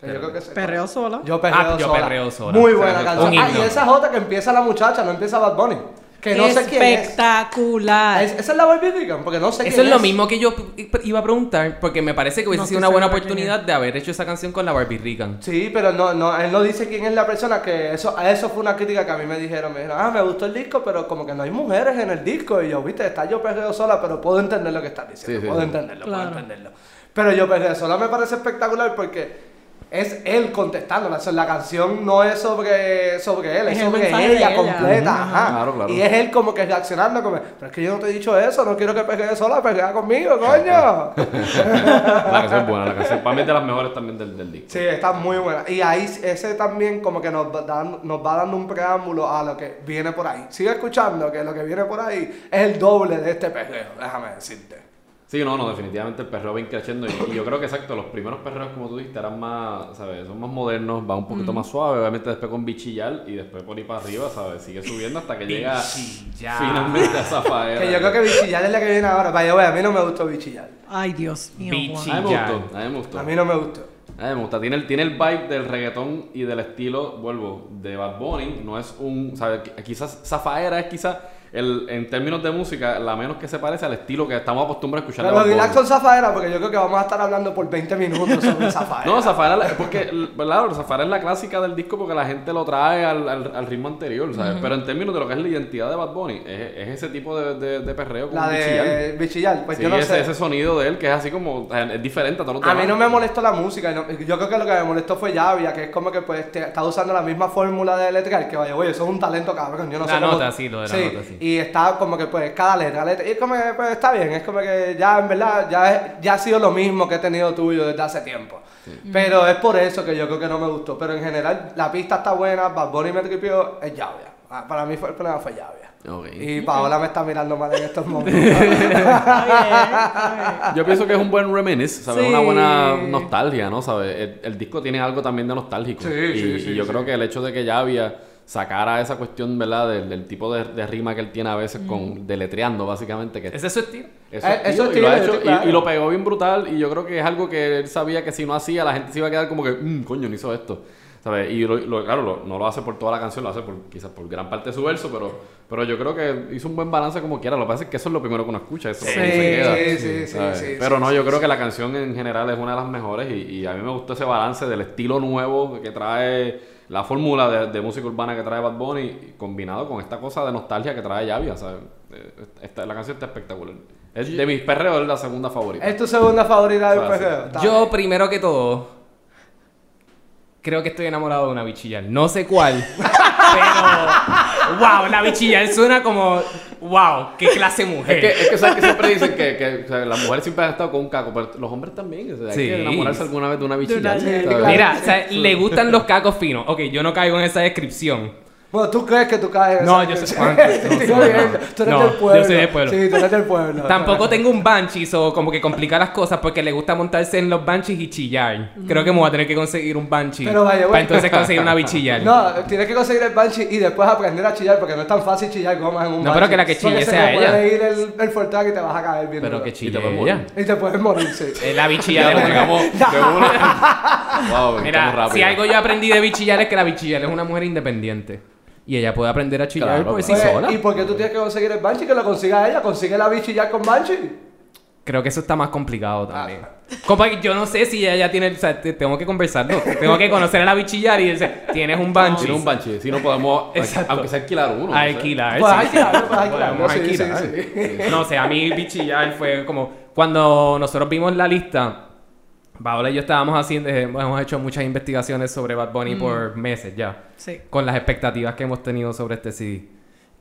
Que yo creo que sé. Perreo solo. Yo perreo Ah, Yo sola. Perreo Sola. Muy buena canción. Ah, y esa J que empieza la muchacha, no empieza Bad Bunny. Que no sé quién es. Espectacular. Es- Esa es la Barbie Rican, porque no sé Eso quién es lo mismo que yo iba a preguntar, porque me parece que hubiese No sido estoy una buena segura quién oportunidad de haber hecho esa canción con la Barbie Rican. Sí, pero no, no, él no dice quién es la persona, que eso, a eso fue una crítica que a mí me dijeron, me dijeron, ah, me gustó el disco, pero como que no hay mujeres en el disco, y yo, viste, está yo perreo sola, pero puedo entender lo que estás diciendo, Sí, sí, puedo sí. entenderlo, Claro. puedo entenderlo. Pero yo perreo sola me parece espectacular porque es él contestándola. O sea, la canción no es sobre, sobre él, es, sobre ella, ella. completa. Ujú. ajá. Claro, claro. Y es él como que reaccionando como, pero es que yo no te he dicho eso, no quiero que pegues sola, peguea conmigo, coño. La canción es buena, la canción para mí es de las mejores también del, del disco. Sí, está muy buena. Y ahí ese también como que nos va, dando, nos va dando un preámbulo a lo que viene por ahí. Sigue escuchando que lo que viene por ahí es el doble de este perreo, déjame decirte. Sí, no, no, definitivamente el perreo va creciendo y, y yo creo que exacto, los primeros perreos como tú dijiste eran más, ¿sabes? Son más modernos, va un poquito más suave, obviamente después con bichillar y después por ahí para arriba, ¿sabes? Sigue subiendo hasta que llega Bichillar. finalmente a Zafaera. Que yo creo que Bichillar es la que viene ahora. Vaya, vaya, a mí no me gustó Bichillar. Ay, Dios mío. Bichi. Juan. A mí me gustó, a mí me gustó. A mí no me gustó. A mí me gusta. Tiene el, tiene el vibe del reggaetón y del estilo, vuelvo, de Bad Bunny. No es un. ¿sabes? Qui- Quizás Zafaera es quizás, el, en términos de música, la menos que se parece al estilo que estamos acostumbrados a escuchar de Pero relax con Zafaera porque yo creo que vamos a estar hablando por 20 minutos sobre Zafaera. No, Zafaera porque, ¿verdad? Zafaera es la clásica del disco porque la gente lo trae al, al- al ritmo anterior, ¿sabes? Pero en términos de lo que es la identidad de Bad Bunny, es, es ese tipo de, de, de perreo como La Bichillar. de Bichillar, pues Sí, yo no ese, sé. ese sonido de él que es así como, es diferente a todos los A demás. mí no me molestó la música, no- yo creo que lo que me molestó fue Javia, que es como que pues te- está usando la misma fórmula de letrear, que vaya, güey, eso es un talento cabrón, yo no La sé cómo- nota, sí, lo de la nota, sí. Y está como que pues cada letra, letra, y es como que pues está bien, es como que ya en verdad, ya, es- ya ha sido lo mismo que he tenido tuyo desde hace tiempo. Pero es por eso que yo creo que no me gustó, pero en general la pista está buena, Bad Bunny me tripió, es Javia. Ah, Para mí fue, el problema fue. Ok. Y Paola me está mirando mal en estos momentos. Yo pienso que es un buen reminisce, ¿sabes? Sí. Una buena nostalgia, ¿no? ¿Sabes? El, el disco tiene algo también de nostálgico. Sí, y, sí, sí, y yo sí. creo que el hecho de que ya había sacara esa cuestión, ¿verdad? Del, del tipo de, de rima que él tiene a veces con deletreando, básicamente. Que ¿Ese es su estilo? eso Eh, es eso tío, y, lo ha tiene, hecho- y- claro. y lo pegó bien brutal. Y yo creo que es algo que él sabía que si no hacía, la gente se iba a quedar como que, "Mm, coño, no hizo esto. ¿Sabes? Y lo, lo- claro, lo- no lo hace por toda la canción, lo hace por quizás por gran parte de su verso, pero, pero yo creo que hizo un buen balance como quiera. Lo que pasa es que eso es lo primero que uno escucha. Eso es lo que Sí, se queda. sí, sí, sí, Pero sí, no, sí, yo creo sí. que la canción en general es una de las mejores y, y a mí me gustó ese balance del estilo nuevo que trae la fórmula de, de música urbana que trae Bad Bunny combinado con esta cosa de nostalgia que trae Yavia, ¿sabes? Eh, esta- la canción está espectacular. Es de mis perreos es la segunda favorita. ¿Es tu segunda favorita del perreo? Yo, primero que todo, creo que estoy enamorado de una bichillar. No sé cuál, pero. ¡Wow! La bichillar suena como. ¡Wow! ¡Qué clase Es mujer! que, es que, ¿sabes que siempre dicen que, que o sea, las mujeres siempre han estado con un caco, pero los hombres también. O sea, hay Sí. que enamorarse alguna vez de una bichilla. Mira, o sea, le gustan los cacos finos. Ok, yo no caigo en esa descripción. Bueno, ¿tú crees que tú caes en No, yo jodiendo. no. Tú eres del yo pueblo. soy del pueblo. Sí, tú eres del pueblo. Tampoco tengo un Banshees o como que complica las cosas porque le gusta montarse en los Banshees y chillar. Creo que me voy a tener que conseguir un Banshee Pero vaya, para entonces conseguir una bichillar. No, tienes que conseguir el banshee y después aprender a chillar porque no es tan fácil chillar como en un No, banshee. pero que la que chille sea ella. puede ir el, el Fortrack y te vas a caer bien Pero que Y te chille puedes ella. morir. Y te puedes morir, sí. La. Wow, Mira, si algo yo aprendí de bichillar es que la bichillar es una mujer independiente. Y ella puede aprender a chillar Claro, por sí Oye, sola. ¿Y por qué tú tienes que conseguir el banshee? Que lo consiga ella. Consigue la bichillar con banshee. Creo que eso está más complicado también. Ah. Compa, yo no sé si ella ya tiene... O sea, te- tengo que conversarlo. Tengo que conocer a la bichillar y decir, tienes un Banshee. Tiene un banshee. Si no podemos, Exacto. aunque sea alquilar uno. no sé. Alquilar. Pues sí, sí. pues sí, sí, alquilar. sí. No sé, a mí bichillar fue como... Cuando nosotros vimos la lista... Paola y yo estábamos haciendo... eh, Hemos hecho muchas investigaciones sobre Bad Bunny por meses ya. Sí. Con las expectativas que hemos tenido sobre este CD.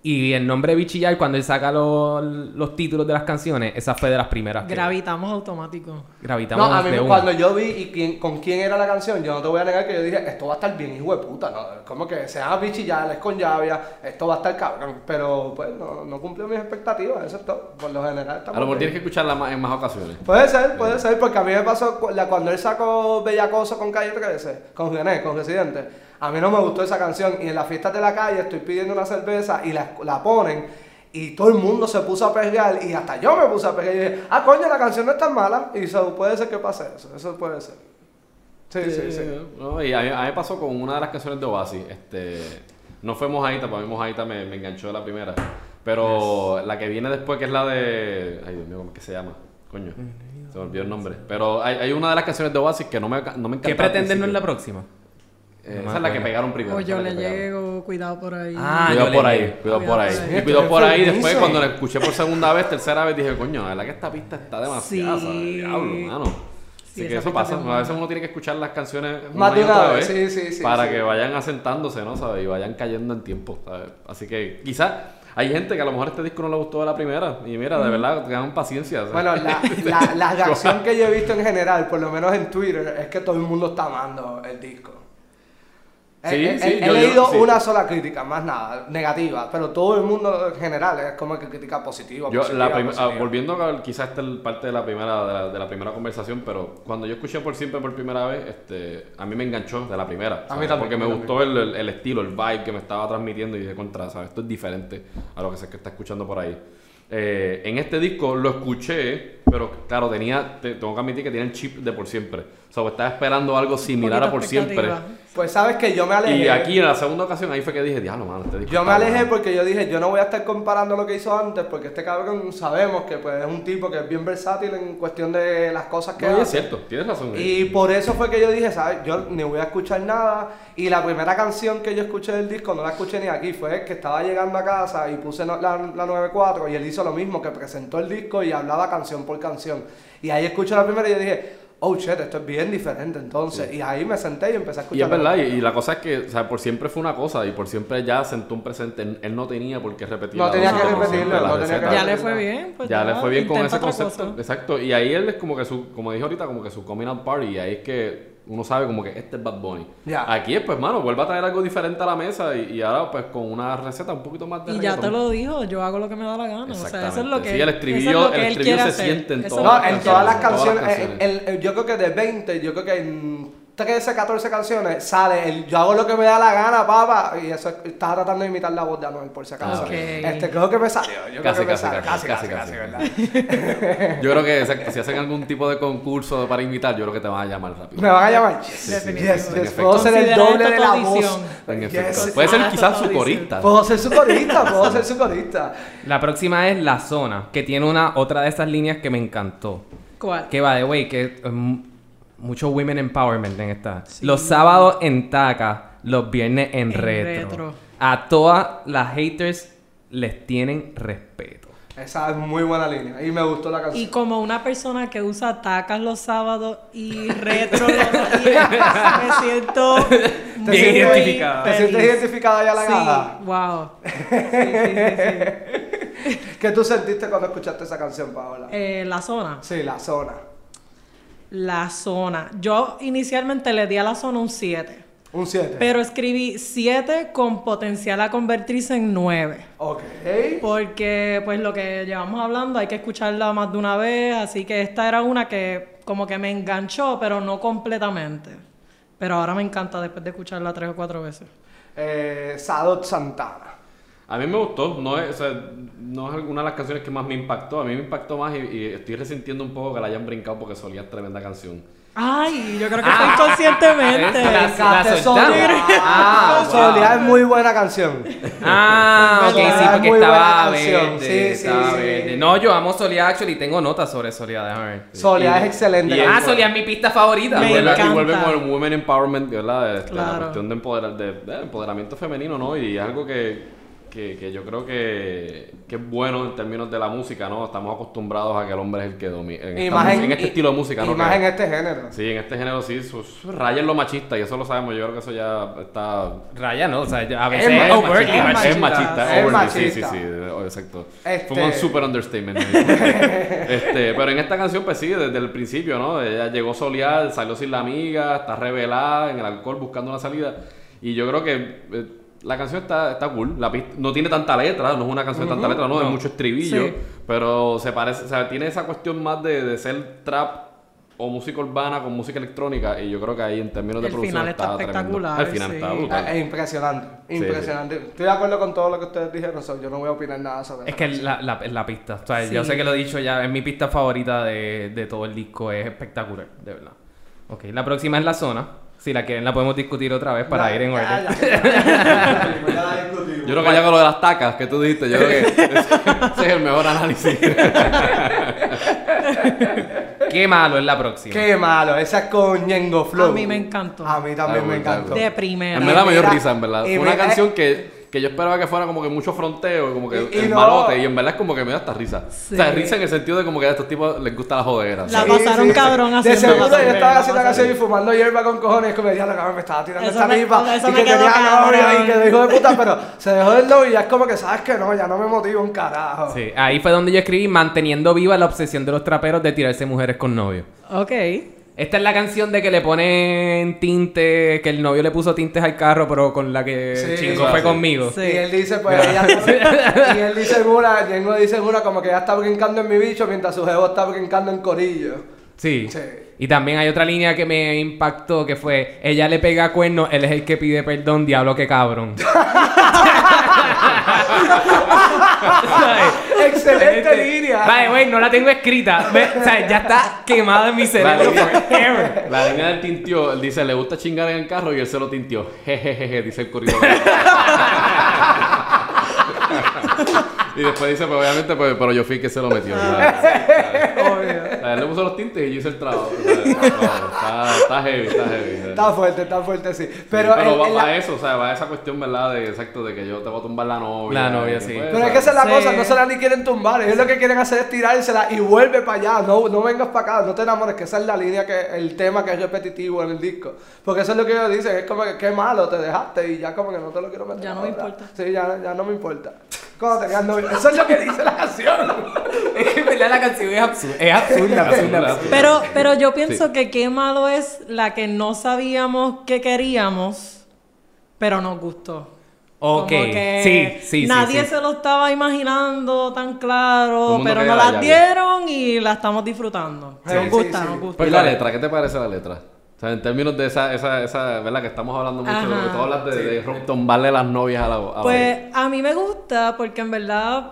Y el nombre Bichillar, cuando él saca los, los títulos de las canciones, esa fue de las primeras. que Gravitamos automático. Gravitamos No, a mí de una. cuando yo vi y quién- con quién era la canción, yo no te voy a negar que yo dije, esto va a estar bien, hijo de puta, ¿no? Como que se llama bichillar, es con llavia, esto va a estar cabrón. Pero pues no, no cumplió mis expectativas, eso es todo. Por lo general A lo mejor tienes que escucharla más- en más ocasiones. Puede ser, puede ser, porque a mí me pasó la- cuando él sacó Bellacoso con Calle 13, con René, con Residente. A mí no me gustó esa canción y en las fiestas de la calle estoy pidiendo una cerveza y la, la ponen y todo el mundo se puso a perrear y hasta yo me puse a perrear y dije, ah, coño, la canción no es tan mala y eso puede ser que pase eso, eso puede ser. Sí, sí, sí. No, y a mí, a mí me pasó con una de las canciones de Oasis. Este, no fue Mojadita, para mí Mojadita me, me enganchó de la primera. Pero la que viene después, que es la de. Ay, Dios mío, ¿cómo es que se llama? Coño, se me olvidó el nombre. Pero hay, hay una de las canciones de Oasis que no me, no me encanta. ¿Qué pretenden en la próxima? Eh, esa es la que pegaron primero. O yo le que llego, cuidado por ahí. Ah, Cuidado yo le por ahí, cuidado por ahí. Cuidado por Y cuidado por ahí. Después, cuando la escuché por segunda vez, tercera vez, dije, coño, la verdad que esta pista está demasiado. Sí. Diablo, mano. Sí, Así que esa eso pasa. A veces uno tiene que escuchar las canciones Más de una vez, vez sí, sí, sí, para sí. que vayan asentándose, ¿no? ¿Sabes? Y vayan cayendo en tiempo, ¿sabes? Así que quizás hay gente que a lo mejor este disco no le gustó de la primera. Y mira, de verdad, tengan paciencia. ¿sabes? Bueno, la, la, la reacción que yo he visto en general, por lo menos en Twitter, es que todo el mundo está amando el disco. He- Sí, he, sí, he yo- yo- leído una sola crítica, más nada, negativa, pero todo el mundo en general es como que critica positiva. Yo, positiva, la prim- positiva. ah, volviendo a quizás esta es parte de la primera de la, de la primera conversación, pero cuando yo escuché por siempre por primera vez, este, a mí me enganchó de la primera, A mí también, porque me gustó el, el- el estilo, el vibe que me estaba transmitiendo y de contra, ¿sabes? Esto es diferente a lo que se que está escuchando por ahí. Eh, en este disco lo escuché, pero claro, tenía, te- tengo que admitir que tenía el chip de por siempre. O sea, estaba esperando algo similar a por siempre. Pues sabes que yo me alejé. Y aquí en la segunda ocasión ahí fue que dije, diablo, mano, este disco Yo me alejé bueno". porque yo dije, yo no voy a estar comparando lo que hizo antes, porque este cabrón sabemos que pues, es un tipo que es bien versátil en cuestión de las cosas que No, y es hace. cierto, tienes razón. Y por eso fue que yo dije, ¿sabes? Yo ni voy a escuchar nada. Y la primera canción que yo escuché del disco no la escuché ni aquí. Fue que estaba llegando a casa y puse la, la 94 y él hizo lo mismo, que presentó el disco y hablaba canción por canción. Y ahí escuché la primera y yo dije, oh shit, esto es bien diferente entonces. Y ahí me senté y empecé a Y escuchar. es verdad, y, y la cosa es que, o sea, por siempre fue una cosa y por siempre ya sentó un presente. Él, él no tenía por qué repetir No la tenía que por repetirlo, no tenía que receta. Ya le fue bien, pues ya le fue bien con ese concepto. cosa. Exacto. Y ahí él es como que su, como dije ahorita, como que su coming out party. Y ahí es que uno sabe como que este es Bad Bunny. Ya. Aquí es, pues, mano, vuelve a traer algo diferente a la mesa y, y ahora, pues, con una receta un poquito más de Y ya reggaetón. te lo dijo, yo hago lo que me da la gana. O sea, eso es lo que, Sí, el es estribillo- lo que el él estribillo quiere se hacer. siente en todas es No, en todas las en todas las canciones, canciones. el- el- yo creo que de 20, yo creo que en 13, 14 canciones sale el yo hago lo que me da la gana, papá. Y eso es- estaba tratando de imitar la voz de Anuel, por si acaso. Ah, ok. Este, creo que me salió. Yo Casi, creo que me casi, salió. casi, Casi, casi, casi, casi. casi, ¿verdad? Yo creo que exacto, si hacen algún tipo de concurso para invitar, yo creo que te van a llamar rápido. Me van a llamar. Yes. Puedo ser el doble de la voz. En Yes. efecto. Puede ser Ah, quizás su corista. Puedo ser su corista, puedo ser su corista. La próxima es La Zona, que tiene una otra de esas líneas que me encantó. ¿Cuál? Que va de way, que um, mucho women empowerment en esta. Los sábados en taca, los viernes en, En retro. retro. A todas las haters les tienen respeto. Esa es muy buena línea y me gustó la Y canción. como una persona que usa tacas los sábados y retro los días, me siento muy Bien identificada. ¿Te sientes feliz. identificada ya la Sí, gana? wow. Sí, sí, sí, sí. ¿Qué tú sentiste cuando escuchaste esa canción, Paola? Eh, la zona. Sí, la zona. La zona. Yo inicialmente le di a la zona un 7. Un 7. Pero escribí 7 con potencial a convertirse en 9. Ok. Porque, pues, lo que llevamos hablando, hay que escucharla más de una vez. Así que esta era una que, como que me enganchó, pero no completamente. Pero ahora me encanta después de escucharla tres o cuatro veces. Eh, Sadot Santana. A mí me gustó, no es, o sea, no es alguna de las canciones que más me impactó. A mí me impactó más y, y estoy resintiendo un poco que la hayan brincado porque solía es tremenda canción. Ay, yo creo que fue inconscientemente. Ah. Solia es muy buena canción. Ah, ok, Soledad sí, porque muy buena estaba canción. verde. Sí, sí, estaba sí. verde. No, yo amo Solia Actually, tengo notas sobre Solia, déjame ver. Solia Y- es excelente. y- Ah. Solia es mi pista favorita. Me y, vuelve, y encanta. vuelve con el women empowerment, ¿verdad? Este, La cuestión de, empoderar, de, de empoderamiento femenino, ¿no? Y algo que, que, que yo creo que, que es bueno en términos de la música, ¿no? Estamos acostumbrados a que el hombre es el que domina. En, Y más en, este y- estilo de música, y ¿no? más Que- en este género. Sí, en este género sí, su, su- raya en lo machista y eso lo sabemos. Yo creo que eso ya está. Raya, ¿no? O sea, a Es veces es es overtly machista. Es machista. machista, Es overly, sí, sí, machista. sí, eh, exacto. Este- Fue un super understatement. este, pero en esta canción, pues sí, desde el principio, ¿no? Ella llegó solear, salió sin la amiga, está revelada en el alcohol buscando una salida. Y yo creo que eh, la canción está, está cool. La pista- no tiene tanta letra, no es una canción de tanta letra, no, es mucho estribillo. Sí. Pero se parece, o sea, tiene esa cuestión más de, de ser trap o música urbana con música electrónica. Y yo creo que ahí en términos de El producción final está espectacular, El final sí. está brutal. Es es impresionante, Sí, impresionante. Estoy de acuerdo con todo lo que ustedes dijeron, so, yo no voy a opinar nada sobre Es esa que la, la, la pista, o sea, yo Sí. sé que lo he dicho ya, es mi pista favorita de, de todo el disco, es espectacular, de verdad. Ok, la próxima es La Zona. Si la quieren, la podemos discutir otra vez para ir en orden. Yo creo que ya con lo de las tacas que tú dijiste, yo creo que ese, es el mejor análisis. Qué malo es la próxima. Qué malo, esa es con Ñengo Flow. A mí me encantó. A mí también Ah, me encantó. De primera. Me dio mira, risa, en verdad. una canción que, que yo esperaba que fuera como que mucho fronteo, como que Y- y el no. malote, y en verdad es como que me da hasta risa. Sí. O sea, risa en el sentido de como que a estos tipos les gusta la jodera. La pasaron cabrón De haciendo seguro la yo estaba haciendo la pasaron. canción y fumando hierba con cojones. Como decía, cabrón me estaba tirando tipa. eso Y me que tenía cabrón. y que dijo de puta, pero se dejó del novio y ya es como que sabes que no, ya no me motiva un carajo. Sí, ahí fue donde yo escribí manteniendo viva la obsesión de los traperos de tirarse mujeres con novio. Ok. Esta es la canción de que le ponen tinte, que el novio le puso tintes al carro, pero con la que Sí, chingo sí. fue conmigo. Sí. Y él dice, pues, ella, y él dice una, Yengo dice una como que ella está brincando en mi bicho mientras su jevo está brincando en corillo. Sí. Sí. Y también hay otra línea que me impactó, que fue, ella le pega cuernos, él es el que pide perdón, diablo que cabrón. Excelente línea. Vale, güey, no la tengo escrita. Ve, o sea, ya está quemada en mi cerebro forever. la línea del tintió, él dice, le gusta chingar en el carro y él se lo tintió. Jejeje, dice el corrido. y después dice, pues obviamente, pues, pero yo fui el que se lo metió. sea, él le puso los tintes y yo hice el trabajo. Está, está heavy, está heavy. Está fuerte, está fuerte, sí. Pero, Pero, en- va, en va la- a eso, o sea, va a esa cuestión, ¿verdad? De exacto, de que yo te voy a tumbar la novia. La novia, sí. pues, Pero es que esa es la Sí. cosa, no se la ni quieren tumbar. Ellos lo que quieren hacer es tirársela y vuelve para allá. No, no vengas para acá, no te enamores, que esa es la línea, que el tema que es repetitivo en el disco. Porque eso es lo que ellos dicen, es como que qué malo, te dejaste y ya como que no te lo quiero meter. Ya no me importa. Sí, ya, ya no me importa. Cuando tengas novio. Eso es lo que dice la canción. Es que en verdad la canción es absurda. Es absurda, absurda, absurda. Pero, pero yo pienso que qué malo es la que no sabíamos que queríamos, pero nos gustó. Ok, Como que sí, sí, sí, Nadie sí. se lo estaba imaginando tan claro, pero nos bien. dieron y la estamos disfrutando. Sí, nos sí, gusta, sí. nos gusta. Pues la letra, ¿qué te parece la letra? O sea, en términos de esa, esa, esa, ¿verdad? Que estamos hablando mucho de lo que Ajá. tú hablas de, de rom- tumbarle las novias a la, a la- Pues a mí me gusta porque en verdad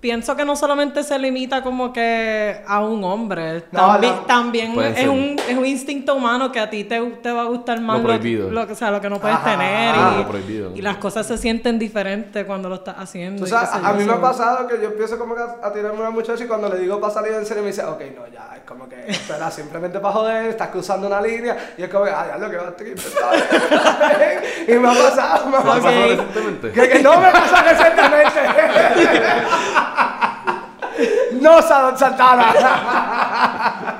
pienso que no solamente se limita como que a un hombre, No, también, no. también Pueden es un, es un instinto humano que a ti te, te va a gustar más Lo prohibido. lo, que- o sea, lo que no puedes Ajá. tener Ah, y, lo prohibido. y las cosas se sienten diferentes cuando lo estás haciendo. Qué sé a, a mí me ha pasado que yo empiezo como que a, a tirarme a una muchacha y cuando le digo para salir en serio me dice, ok, no, ya, es como que, espera, simplemente para joder, estás cruzando una línea y es como que, ah, ya lo que va a intentar. y me ha pasado, me ha ¿Te pasó pasado. recientemente? Que, que no me pasa recientemente. no, Santana.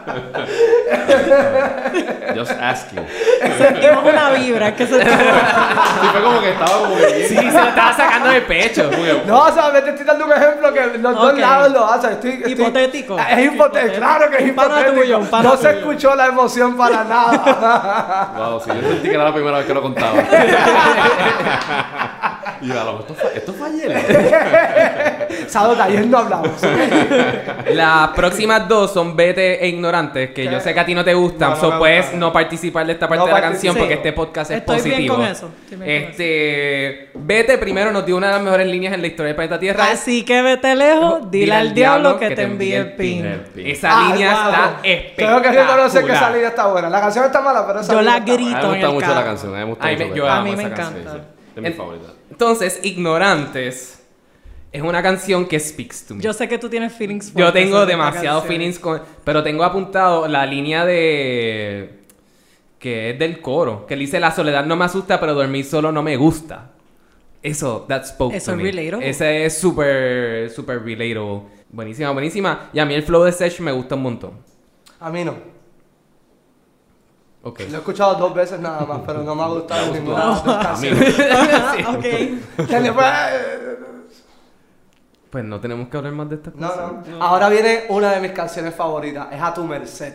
Just asking. Sentimos una vibra, es que se Y fue como que estaba como que bien. Sí, se lo estaba sacando de pecho. No, o sea, me te estoy dando un ejemplo que los dos lados lo hacen. Estoy, estoy- Hipotético. Es hipotético, Hipotético. claro que es Un pana hipotético. tuyo, un pana no se tuyo. escuchó la emoción para nada. Wow, sí, yo sentí que era la primera vez que lo contaba. y yo, a lo mejor esto fue, esto fue ayer. No hablamos. Las próximas dos son Vete e Ignorantes, que ¿Qué? yo sé que a ti no te gustan, No, no so puedes no participar de esta parte No de la canción porque este podcast es Estoy bien positivo. con eso, estoy bien con este, Vete primero nos dio una de las mejores líneas en la historia del planeta Tierra. Así que vete lejos, dile al diablo que te envíe el pin. El pin. Esa Ah, línea wow. está Tengo espectacular. que reconocer que esa línea está buena. La canción está mala, pero esa Yo línea la está grito. A mí me gusta mucho la canción, a mí me gusta Ay, mucho. me- yo la- A amo mí me esa canción. Sí, encanta. sí. Es mi favorita. Entonces, Ignorantes es una canción que speaks to me. Yo sé que tú tienes feelings Yo fuertes tengo demasiados feelings con... Pero tengo apuntado la línea de... Que es del coro. Que él dice, la soledad no me asusta, pero dormir solo no me gusta. Eso, that spoke Eso to es me. relatable. Ese es súper, súper relatable. Buenísima, buenísima. Y a mí el flow de Sech me gusta un montón. A mí no. Ok. Lo he escuchado dos veces nada más, pero no me ha gustado ninguna no. ok. Pues no tenemos que hablar más de estas No, cosas. no. Ahora viene una de mis canciones favoritas. Es A tu merced.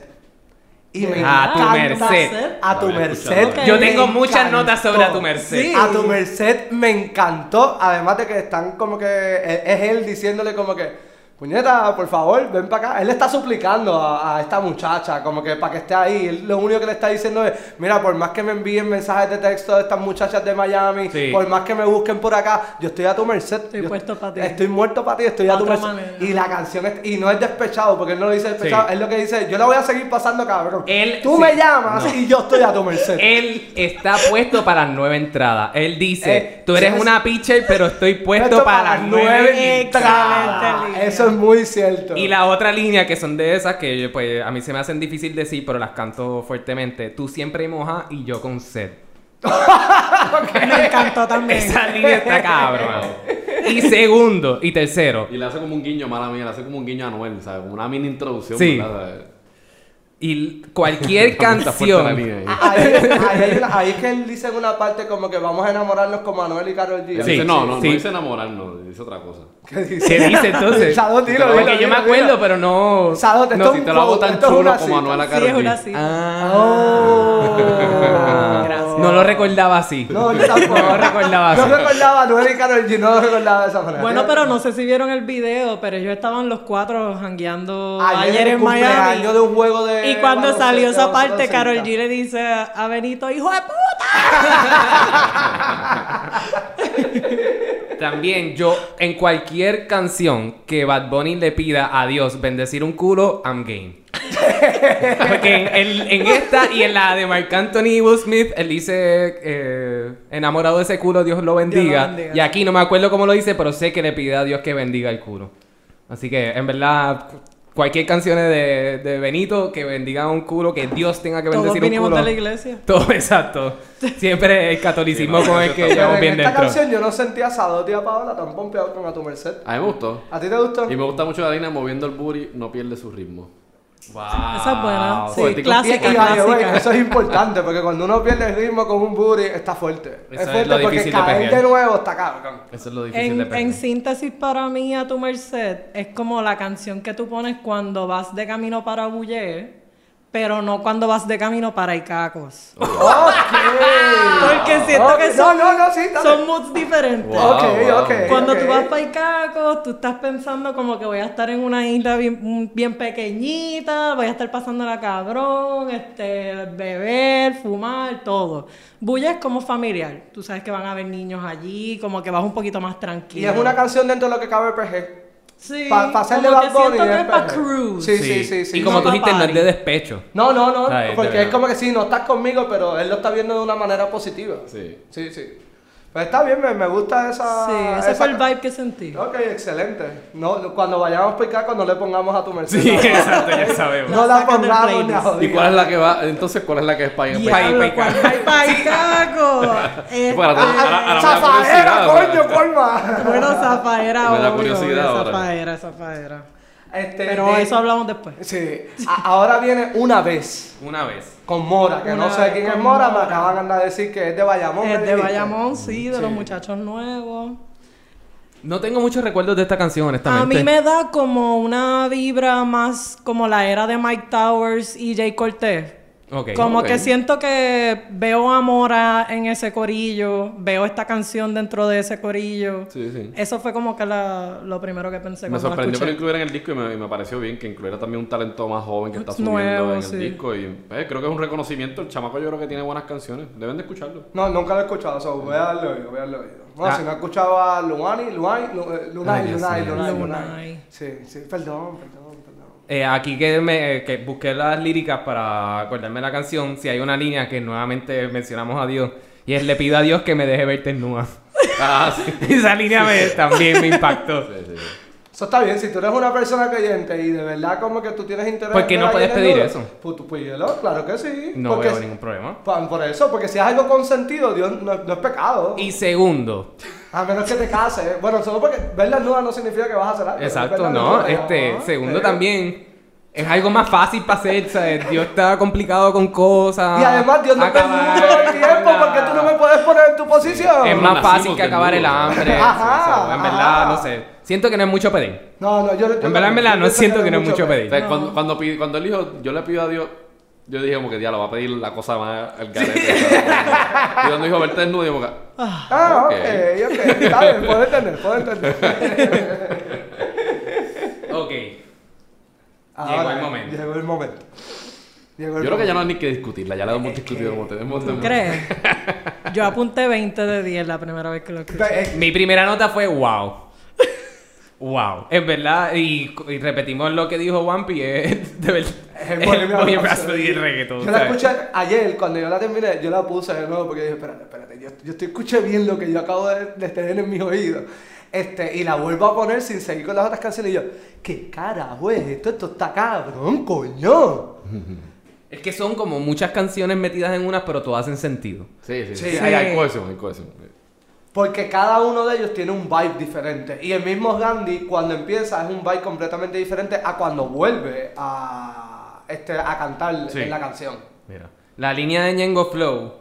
Y me A tu merced. A tu merced. Ok. Yo tengo Me muchas encantó. notas sobre A tu merced. Sí. A tu merced me encantó. Además de que están como que. Es él diciéndole como que. Puñeta, por favor, ven para acá. Él le está suplicando a, a esta muchacha, como que para que esté ahí. Él lo único que le está diciendo es: Mira, por más que me envíen mensajes de texto de estas muchachas de Miami, Sí. por más que me busquen por acá, yo estoy a tu merced. Estoy Yo- puesto pa' ti. Estoy muerto para ti, estoy a tu merced. manera. Y la canción es. Y no es despechado, porque él no lo dice despechado. Sí. Es lo que dice: Yo la voy a seguir pasando, cabrón. Él- Tú sí. me llamas No. y yo estoy a tu merced. Él está puesto para las nueve entradas. Él dice, Eh, tú eres una pitcher, pero estoy puesto Esto para las nueve entradas. Excelente línea. Eso es muy cierto. Y la otra línea que son de esas que pues a mí se me hacen difícil decir, pero las canto fuertemente. Tú siempre moja y yo con sed. Me encantó también. Esa línea está cabrón. Y segundo, y tercero, Y le hace como un guiño, mala mía, le hace como un guiño a Noel, ¿sabes? Como una mini introducción, Sí. ¿verdad? Y cualquier canción. línea ahí. Es que él dice en una parte como que vamos a enamorarnos con Manuel y Carol G. Sí, dice, no, no, sí. no dice enamorarnos, dice otra cosa. ¿Qué dice? ¿Qué dice entonces? Sado, Porque yo me acuerdo, pero no. Sado, te no, Si te lo hago tan es chulo como cita. Anuel a Sí, Karol es G. una cita. Ah. Oh. Gracias. No lo recordaba así. No, yo tampoco. No recordaba así. No recordaba a Noel y Carol G, no lo recordaba de esa manera. Bueno, pero no sé si vieron el video, pero ellos estaban los cuatro jangueando ayer, el en Miami. de un juego de. Y cuando salió esa parte. Carol G le dice a Benito, hijo de puta. También yo, en cualquier canción que Bad Bunny le pida a Dios bendecir un culo, I'm game. Porque en, en- en esta y en la de Marc Anthony y Will Smith, él dice, eh, enamorado de ese culo, Dios lo bendiga. bendiga. Y aquí no me acuerdo cómo lo dice, pero sé que le pide a Dios que bendiga el culo. Así que, en verdad, cualquier canción de, de Benito que bendiga un culo, que Dios tenga que Todos bendecir un vinimos culo. de la iglesia. Todo exacto. Siempre el catolicismo Sí, con el que llevamos en bien esta dentro. canción yo no sentía a Sado, tía Paola, tan pompeado con A Tu Merced. A mí me gustó. ¿A ti te gustó? Y me gusta mucho la línea moviendo el booty, no pierde su ritmo. Wow. Esa es buena. Sí, poético. clásica, Y, y, by the way, clásica. eso es importante porque cuando uno pierde el ritmo con un booty está fuerte. Eso es es fuerte lo porque difícil de caer de, perrear. nuevo está cabrón. Eso es lo difícil de En, perder. en síntesis, para mí, a tu merced, es como la canción que tú pones cuando vas de camino para Bulle, pero no cuando vas de camino para Icacos. Ok. Porque siento que son, no, no, sí, son moods diferentes. Wow, ok, wow. ok. Cuando tú vas para Icacos, tú estás pensando como que voy a estar en una isla bien, bien pequeñita, voy a estar pasándola cabrón, este, beber, fumar, todo. Bulla es como familiar. Tú sabes que van a haber niños allí, como que vas un poquito más Y tranquilo. es una canción dentro de lo que cabe PG. Sí, Para hacerle como que Bad Bunny para cruise. Sí, sí, sí, sí. Y como No tú dijiste, no es de despecho. No, no, no, de porque es como que sí, no estás conmigo, pero él lo está viendo de una manera positiva. Sí. Sí, sí. Pues está bien, me, me gusta esa. Sí, ese esa fue el vibe que sentí. Ok, excelente. No, cuando vayamos a picar, cuando le pongamos a tu merced. Sí, exacto, ya sabemos. No La la pongamos ni a playlist. jodida. ¿Y cuál es la que va? Entonces, ¿cuál es la que es para Diablo, para- Diablo, pa' ¿cuál va pa' Icaco? Este, Bueno, ahora- ahora- ahora me da ¡Zafaera, coño, colma! bueno, zafaera, Me da curiosidad ahora. zafaera, zafaera. Este, Pero de- eso hablamos después. Sí. A- ahora viene una vez Una vez. Con Mora, que no sé quién es Mora, me Mora. acaban de decir que es de Bayamón. Es ¿me de? Bayamón, sí, de los muchachos nuevos. No tengo muchos recuerdos de esta canción, honestamente. A mí me da como una vibra más como la era de Mike Towers y Jay Cortez. Como que siento que veo a Mora en ese corillo, veo esta canción dentro de ese corillo. Sí, sí. Eso fue como que la- lo primero que pensé Me cuando la sorprendió que lo escuché. incluyera en el disco y me, y me pareció bien que incluyera también un talento más joven que está Es subiendo nuevo, en el sí. disco. Y pues, creo que es un reconocimiento. El chamaco yo creo que tiene buenas canciones. Deben de escucharlo. No, nunca lo he escuchado, so, voy a darle oído, voy a darle oído. Bueno, Ah. si no he escuchado a Luani, Luani, Lu- eh, Lunay. Lunay, Lunay. Lunay. Sí, sí, perdón, perdón, perdón. Eh, aquí que, me, que busqué las líricas para acordarme de la canción, si hay una línea que nuevamente mencionamos a Dios, y es le pido a Dios que me deje verte desnuda. Ah, sí. Esa línea me, también me impactó. Sí, sí, sí. Eso está bien, si tú eres una persona creyente y de verdad como que tú tienes interés ¿Por qué no puedes pedir eso? Pues tú pídelo, claro que sí. No porque veo ningún problema. Por eso, porque si es algo consentido, Dios no, no es pecado. Y segundo, A menos que te cases. Bueno, solo porque verla nuda no significa que vas a hacer algo. exacto, no, desnuda, este, no, segundo sí. también, es algo más fácil para hacer, ¿sabes? Dios está complicado con cosas. Y además Dios no acabar todo el tiempo la- porque tú no me puedes poner en tu posición. Es No más fácil que acabar el hambre. Ajá, en verdad, ajá. no sé. Siento que no es mucho pedir. No, no, yo, yo En verdad, en verdad, no siento que no es mucho O pedir. sea, cuando, cuando, cuando él dijo, yo le pido a Dios, yo dije como que ya lo va a pedir la cosa más al garete. y cuando dijo verte desnudo, yo como que, Ah, ok, Ok. ok. Está bien, puedo entender, puedo entender. Ok. Ahora, el momento. Llegó el momento. Llegó el yo creo que ya no hay ni que discutirla, ya la hemos discutido como tenemos. ¿Tú crees? Yo apunté 20 de 10 la primera vez que lo escuché. Eh, Mi primera nota fue wow. Wow. En verdad, y, y repetimos lo que dijo Wampi, es de verdad. Es el Es el Rhapsody. Rhapsody y el reggaetón. Yo la escuché ayer, cuando yo la terminé, yo la puse de nuevo porque dije, espérate, espérate, yo, yo estoy escuché bien lo que yo acabo de, de tener en mis oídos. Este, y la vuelvo a poner sin seguir con las otras canciones y yo, ¿qué carajo es esto? Esto está cabrón, coño. Es que son como muchas canciones metidas en unas, pero todas hacen sentido. Sí, sí, sí. Sí. Hay, hay cohesión, hay cohesión. Porque cada uno de ellos tiene un vibe diferente. Y el mismo Gandhi, cuando empieza, es un vibe completamente diferente a cuando vuelve a, este, a cantar Sí. en la canción. Mira. La línea de Ñengo Flow.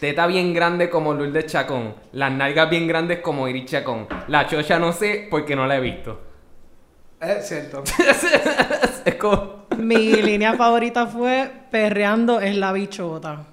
Teta bien grande como Lourdes Chacón. Las nalgas bien grandes como Iris Chacón. La chocha no sé porque no la he visto. Es cierto. es como... Mi línea favorita fue perreando es la bichota.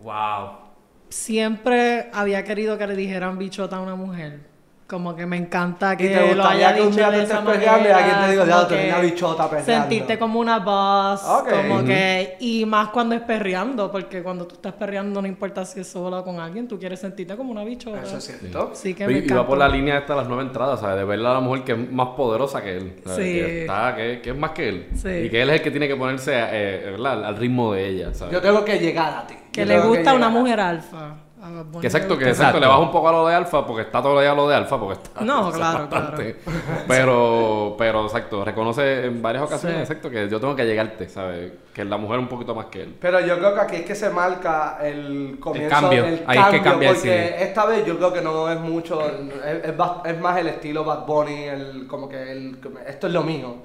Wow. Siempre había querido que le dijeran bichota a una mujer. Como que me encanta que Y te lo gustaría haya que un dicho día de te esa estés perreando y alguien te diga, como "Diablo, que tenía bichota perreando". Sentirte como una boss, Ok. como Ujú. que... Y más cuando es perreando, porque cuando tú estás perreando no importa si es sola o con alguien, tú quieres sentirte como una bichota. Eso es cierto. Sí que Y, me y va por la línea esta de las nueve entradas, ¿sabes? De verle a la mujer que es más poderosa que él. ¿sabes? Sí. Que, está, que, que es más que él. Sí. Y que él es el que tiene que ponerse eh, ¿verdad? al- ritmo de ella, ¿sabes? Yo tengo que llegar a ti. Que Yo le gusta una llegar. mujer alfa. A Bad Bunny exacto, que exacto, Exacto. le baja un poco a lo de alfa porque está todo el día lo de alfa porque está No, claro, bastante. Pero, pero exacto, reconoce en varias ocasiones, Sí. exacto, que yo tengo que llegarte, ¿sabes? Que la mujer un poquito más que él. Pero yo creo que aquí es que se marca el comienzo cambio. el Ahí es que cambia el porque cine. esta vez yo creo que no es mucho, es, es es más el estilo Bad Bunny, el, como que el, esto es lo mío.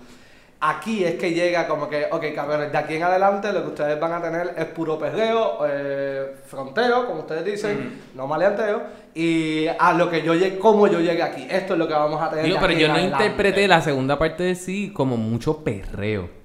Aquí es que llega como que, ok, cabrones, de aquí en adelante lo que ustedes van a tener es puro perreo, eh, fronteo, como ustedes dicen, no maleanteo, y a lo que yo llegué, como yo llegué aquí. Esto es lo que vamos a tener. Digo, pero yo no adelante. interpreté la segunda parte de sí como mucho perreo.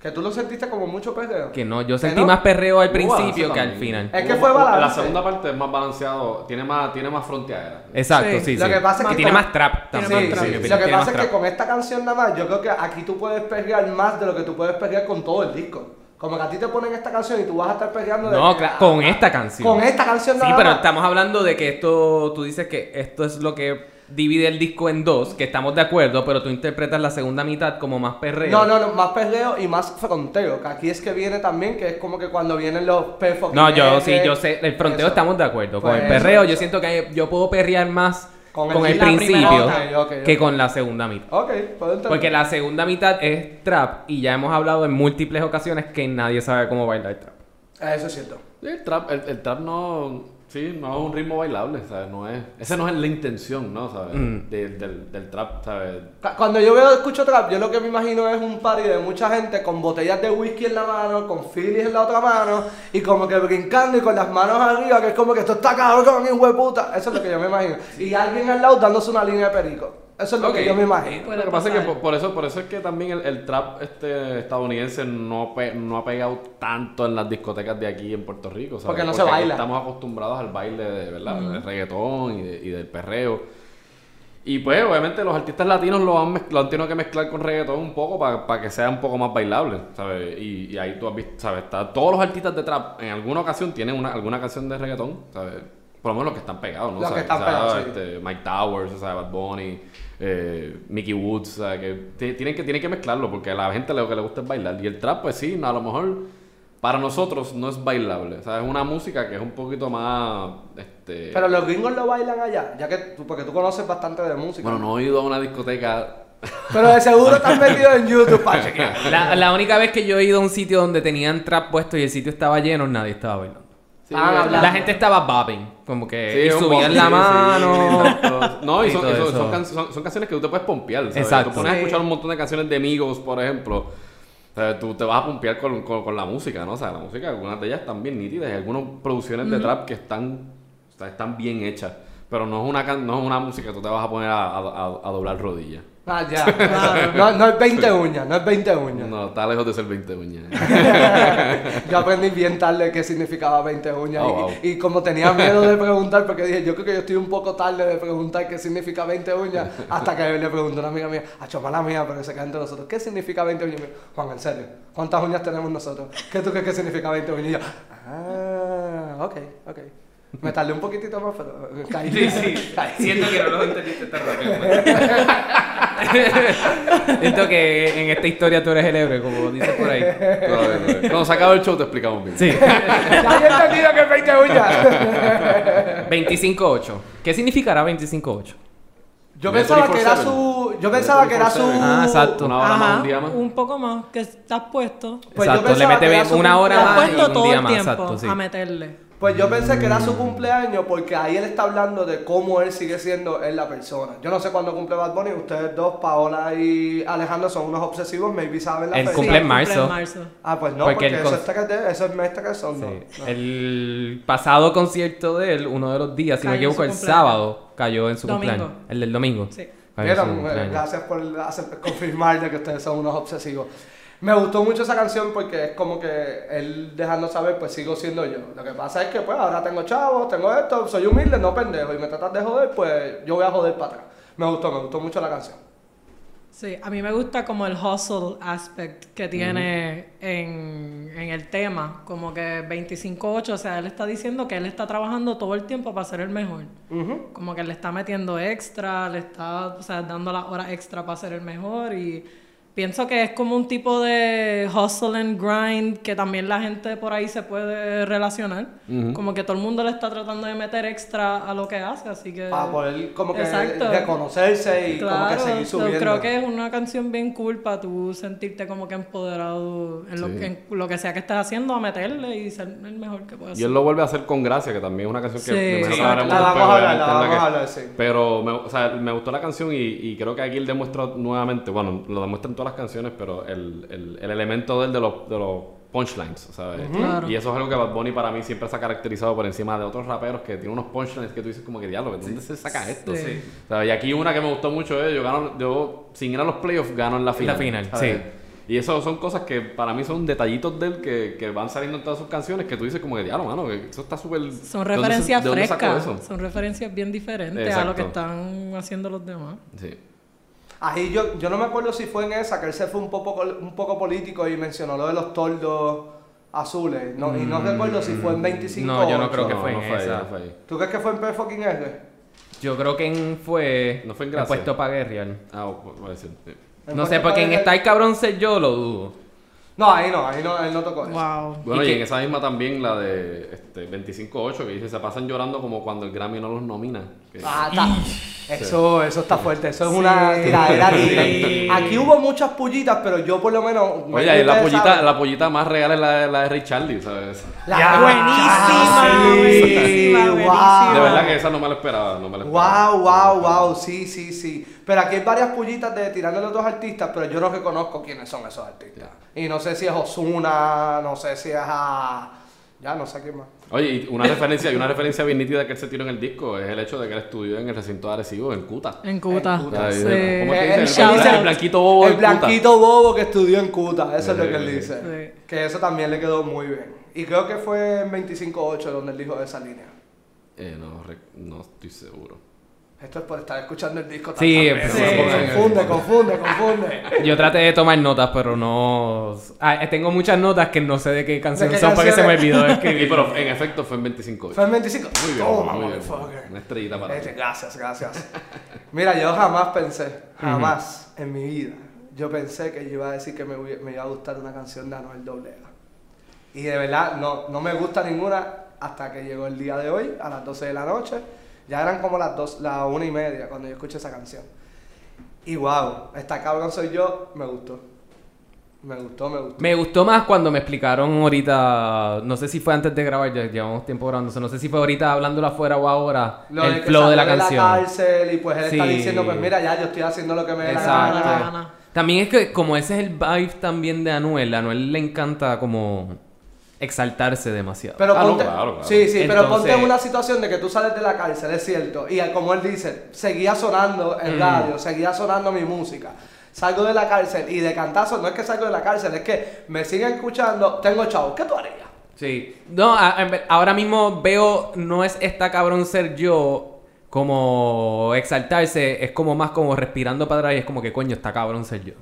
Que tú lo sentiste como mucho perreo. Que no, yo ¿Que sentí no? más perreo al principio que al final. Es que fue balance. La segunda parte es más balanceado, tiene más, tiene más fronteadera. Exacto, Sí. sí, Lo sí. que pasa es que tiene con- más trap también. Sí, sí. Lo que pasa es que con esta canción nada más, yo creo que aquí tú puedes perrear más de lo que tú puedes perrear con todo el disco. Como que a ti te ponen esta canción y tú vas a estar perreando de No, que- cla- con esta canción. Con esta canción Sí, nada pero más. estamos hablando de que esto, tú dices que esto es lo que divide el disco en dos, que estamos de acuerdo, pero tú interpretas la segunda mitad como más perreo. No, no, no, más perreo y más fronteo. Que aquí es que viene también, que es como que cuando vienen los perfos. No, yo sí, yo sé, el fronteo Eso. estamos de acuerdo. Con Pues el perreo eso, yo eso. siento que yo puedo perrear más Con con, el- el, principio primera. Ok, ok, que con la segunda mitad. Ok, puedo. Porque la segunda mitad es trap y ya hemos hablado en múltiples ocasiones que nadie sabe cómo bailar trap. Eso es cierto. Sí, El trap, el, el trap no, sí, no es un ritmo bailable, ¿sabes? No es, esa no es la intención, ¿no? ¿Sabes? Mm. Del, del, del trap, ¿sabes? Cu- Cuando yo veo, escucho trap, yo lo que me imagino es un party de mucha gente con botellas de whisky en la mano, con Phillies en la otra mano, y como que brincando y con las manos arriba, que es como que esto está cabrón, hijo de puta. Eso es lo que yo me imagino. Y alguien al lado dándose una línea de perico. Eso es lo que yo me imagino. Puede Lo que pasa es que por, por eso, por eso es que también el, el trap este estadounidense no, pe- no ha pegado tanto en las discotecas de aquí en Puerto Rico, ¿sabes? Porque no se aquí baila. Estamos acostumbrados al baile de, ¿verdad? Del reggaetón y, de- y del perreo. Y pues, obviamente, los artistas latinos lo han, mezcl- lo han tenido que mezclar con reggaetón un poco para que sea un poco más bailable, ¿sabes? Y, y ahí tú has visto, ¿sabes? Está- todos los artistas de trap en alguna ocasión tienen una, alguna canción de reggaetón, ¿sabes? Por lo menos los que están pegados, ¿no? Los que están pegados, sí. este, Mike Towers, o sea, Bad Bunny, eh, Mickey Woods, o sea, que ti- tienen que tienen que mezclarlo porque a la gente lo que le gusta es bailar. Y el trap, pues sí, a lo mejor para nosotros no es bailable. O sea, es una música que es un poquito más, este... Pero los gringos lo bailan allá, ya que tú, porque tú conoces bastante de música. Bueno, no he ido a una discoteca... Pero de seguro estás metido en YouTube para chequear. La, la única vez que yo he ido a un sitio donde tenían trap puesto y el sitio estaba lleno, nadie estaba bailando. La gente estaba bobbing, como que y subían la mano. No, y y son, todo y son- eso. son can- son- son canciones que tú te puedes pompear. ¿sabes? Exacto. Tú pones a escuchar un montón de canciones de amigos, por ejemplo. O sea, tú te vas a pompear con, con- con la música, ¿no? O sea, la música, algunas de ellas están bien nítidas. Hay algunas producciones de trap que están, o sea, están bien hechas. Pero no es una no es una música que tú te vas a poner a, a- a- a doblar rodillas. Ah, ya. No, no es 20 uñas, no es 20 uñas. No, está lejos de ser 20 uñas. Yo aprendí bien tarde qué significaba 20 uñas. Oh, y, wow. y como tenía miedo de preguntar, porque dije, yo creo que yo estoy un poco tarde de preguntar qué significa 20 uñas, hasta que le preguntó a una amiga mía, a mala mía, pero se queda entre nosotros, ¿qué significa 20 uñas? Y dijo, Juan, en serio, ¿cuántas uñas tenemos nosotros? ¿Qué tú crees que significa 20 uñas? Y yo, ah, ok, ok. Me tardé un poquitito más, pero caí. caí. Siento que no lo entendiste tan rápido. Siento que en esta historia tú eres el héroe, como dices por ahí. Cuando se acabe el show te explicamos bien. Sí. Ya había entendido que es 20 uñas. 25-8. ¿Qué significará 25-8? Yo pensaba que era 24/7. su. yo pensaba que era su... Ah, exacto. Una hora más, Ajá, un día más. un poco más, que estás puesto. Pues yo exacto, le pensaba mete una hora Estás más y puesto un todo día el más, tiempo exacto, sí. a meterle. Pues yo pensé que era su cumpleaños porque ahí él está hablando de cómo él sigue siendo él la persona. Yo no sé cuándo cumple Bad Bunny, ustedes dos, Paola y Alejandro, son unos obsesivos, maybe saben la Él fecha. cumple en Sí, marzo. marzo. Ah, pues no, Porque eso, con- está que es de- eso es mes que son, no. Sí. no. El pasado concierto de él, uno de los días, si no me en equivoco, el sábado, cayó en su Domingo. cumpleaños. El del domingo. Sí. En gracias por hacer- confirmar de que ustedes son unos obsesivos. Me gustó mucho esa canción porque es como que él dejando saber, pues sigo siendo yo. Lo que pasa es que pues ahora tengo chavos, tengo esto, soy humilde, no pendejo, y me tratas de joder, pues yo voy a joder para atrás. Me gustó, me gustó mucho la canción. Sí, a mí me gusta como el hustle aspect que tiene en, en el tema, como que 25-8, o sea, él está diciendo que él está trabajando todo el tiempo para ser el mejor. Ujú. Como que le está metiendo extra, le está, o sea, dando las horas extra para ser el mejor y pienso que es como un tipo de hustle and grind que también la gente por ahí se puede relacionar. Como que todo el mundo le está tratando de meter extra a lo que hace, así que... Para poder como que Exacto. reconocerse y como que Claro, seguir subiendo. creo que es una canción bien cool para tú sentirte como que empoderado en, lo, Sí. que, en lo que sea que estés haciendo, a meterle y ser el mejor que puedas Y él lo vuelve a hacer con gracia, que también es una canción que Sí. me imagino Sí. que hablaremos La después, vamos a hablar, obviamente, la en vamos que- a hablar, sí. Pero me, o sea, me gustó la canción y, y creo que aquí él demuestra nuevamente, bueno, lo demuestra en todas las canciones, pero el, el, el elemento del de los, de los punchlines, ¿sabes? Claro. Y eso es algo que Bad Bunny para mí siempre se ha caracterizado por encima de otros raperos que tienen unos punchlines que tú dices como que diablo, ¿de dónde se saca esto? Sí. O sea, y aquí una que me gustó mucho es, yo gano, yo sin ir a los playoffs gano en la final. final, ¿sabes? sí. Y eso son cosas que para mí son detallitos de él que, que van saliendo en todas sus canciones que tú dices como que diablo, mano, que eso está súper... Son ¿de dónde se- referencias frescas, son referencias bien diferentes a lo que Exacto. están haciendo los demás. Sí. Ahí yo, yo no me acuerdo si fue en esa, que él se fue un poco, un poco político y mencionó lo de los tordos azules. No, y no recuerdo si fue en 25 No, yo no creo que fue en ahí, esa. no fue ahí. ¿Tú crees que fue en P fucking R? Yo creo que en fue. ¿No fue en Gracia? puesto para guerrear. Ah, voy a decir. sí. ¿En No sé, porque en el cabrón ser yo lo dudo. No, ahí no, ahí no, él no tocó eso. Wow. Bueno, ¿Y en esa misma también la de este, 25-8, que dice, se pasan llorando como cuando el Grammy no los nomina. Que- Ah, está. Eso, eso está fuerte, eso es Sí. una tiradera Sí. Aquí hubo muchas pullitas, pero yo por lo menos. Oye, la pollita, saben- la pollita más real es la, la de Ray Charlie, ¿sabes? La- Ya, buenísima, sí, buenísima, wow. De verdad que esa no me la esperaba, no me la esperaba. Wow, wow, wow, sí, sí, sí. Pero aquí hay varias pullitas de tirando a los dos artistas, pero yo no reconozco quiénes son esos artistas. Y no sé si es Osuna, no sé si es a. Ya no sé quién más. Oye, y una referencia, y una referencia bien nítida que él se tiró en el disco es el hecho de que él estudió en el recinto de Arecibo, en Cuta. En Cuta. En Cuta. Ahí, Sí. ¿Cómo es que Eh, dice? El, blanquito bobo El Cuta. blanquito bobo que estudió en Cuta, eso es lo que él dice. Sí. Que eso también le quedó muy bien. Y creo que fue en 25.8 donde él dijo esa línea. Eh, no, no estoy seguro. Esto es por estar escuchando el disco Sí, tantas sí. Confunde, confunde, confunde. Yo traté de tomar notas, pero no. Ah, tengo muchas notas que no sé de qué canción ¿De qué son porque se me olvidó de Sí, escribir. pero en efecto fue en 25 Fue en 25. Muy bien, Toma, muy bien. motherfucker. Una estrellita para Este, ti. gracias, gracias. Mira, yo jamás pensé, jamás en mi vida, yo pensé que yo iba a decir que me iba a gustar una canción de Anuel Doblea. Y de verdad, no, no me gusta ninguna hasta que llegó el día de hoy, a las 12 de la noche. Ya eran como las dos, la una y media cuando yo escuché esa canción. Y wow, esta cabrón soy yo, me gustó. Me gustó, me gustó. Me gustó más cuando me explicaron ahorita, no sé si fue antes de grabar, ya llevamos tiempo grabándose, no sé si fue ahorita hablándolo afuera o ahora, Lo el de que flow de la canción. cárcel y pues él está diciendo, pues mira, ya yo estoy haciendo lo que me la Exacto. la gana. También es que como ese es el vibe también de Anuel, a Anuel le encanta como exaltarse demasiado. Pero Ah, no, ponte, claro, claro. Sí, sí, pero ponte en una situación de que tú sales de la cárcel, es cierto. Y como él dice, seguía sonando en Mm. radio, seguía sonando mi música. Salgo de la cárcel y de cantazo, no es que salgo de la cárcel, es que me siguen escuchando, tengo chavo. ¿Qué tú harías? Sí. No, a- ahora mismo veo, no es esta cabrón ser yo como exaltarse, es como más como respirando para atrás y es como que coño, está cabrón ser yo.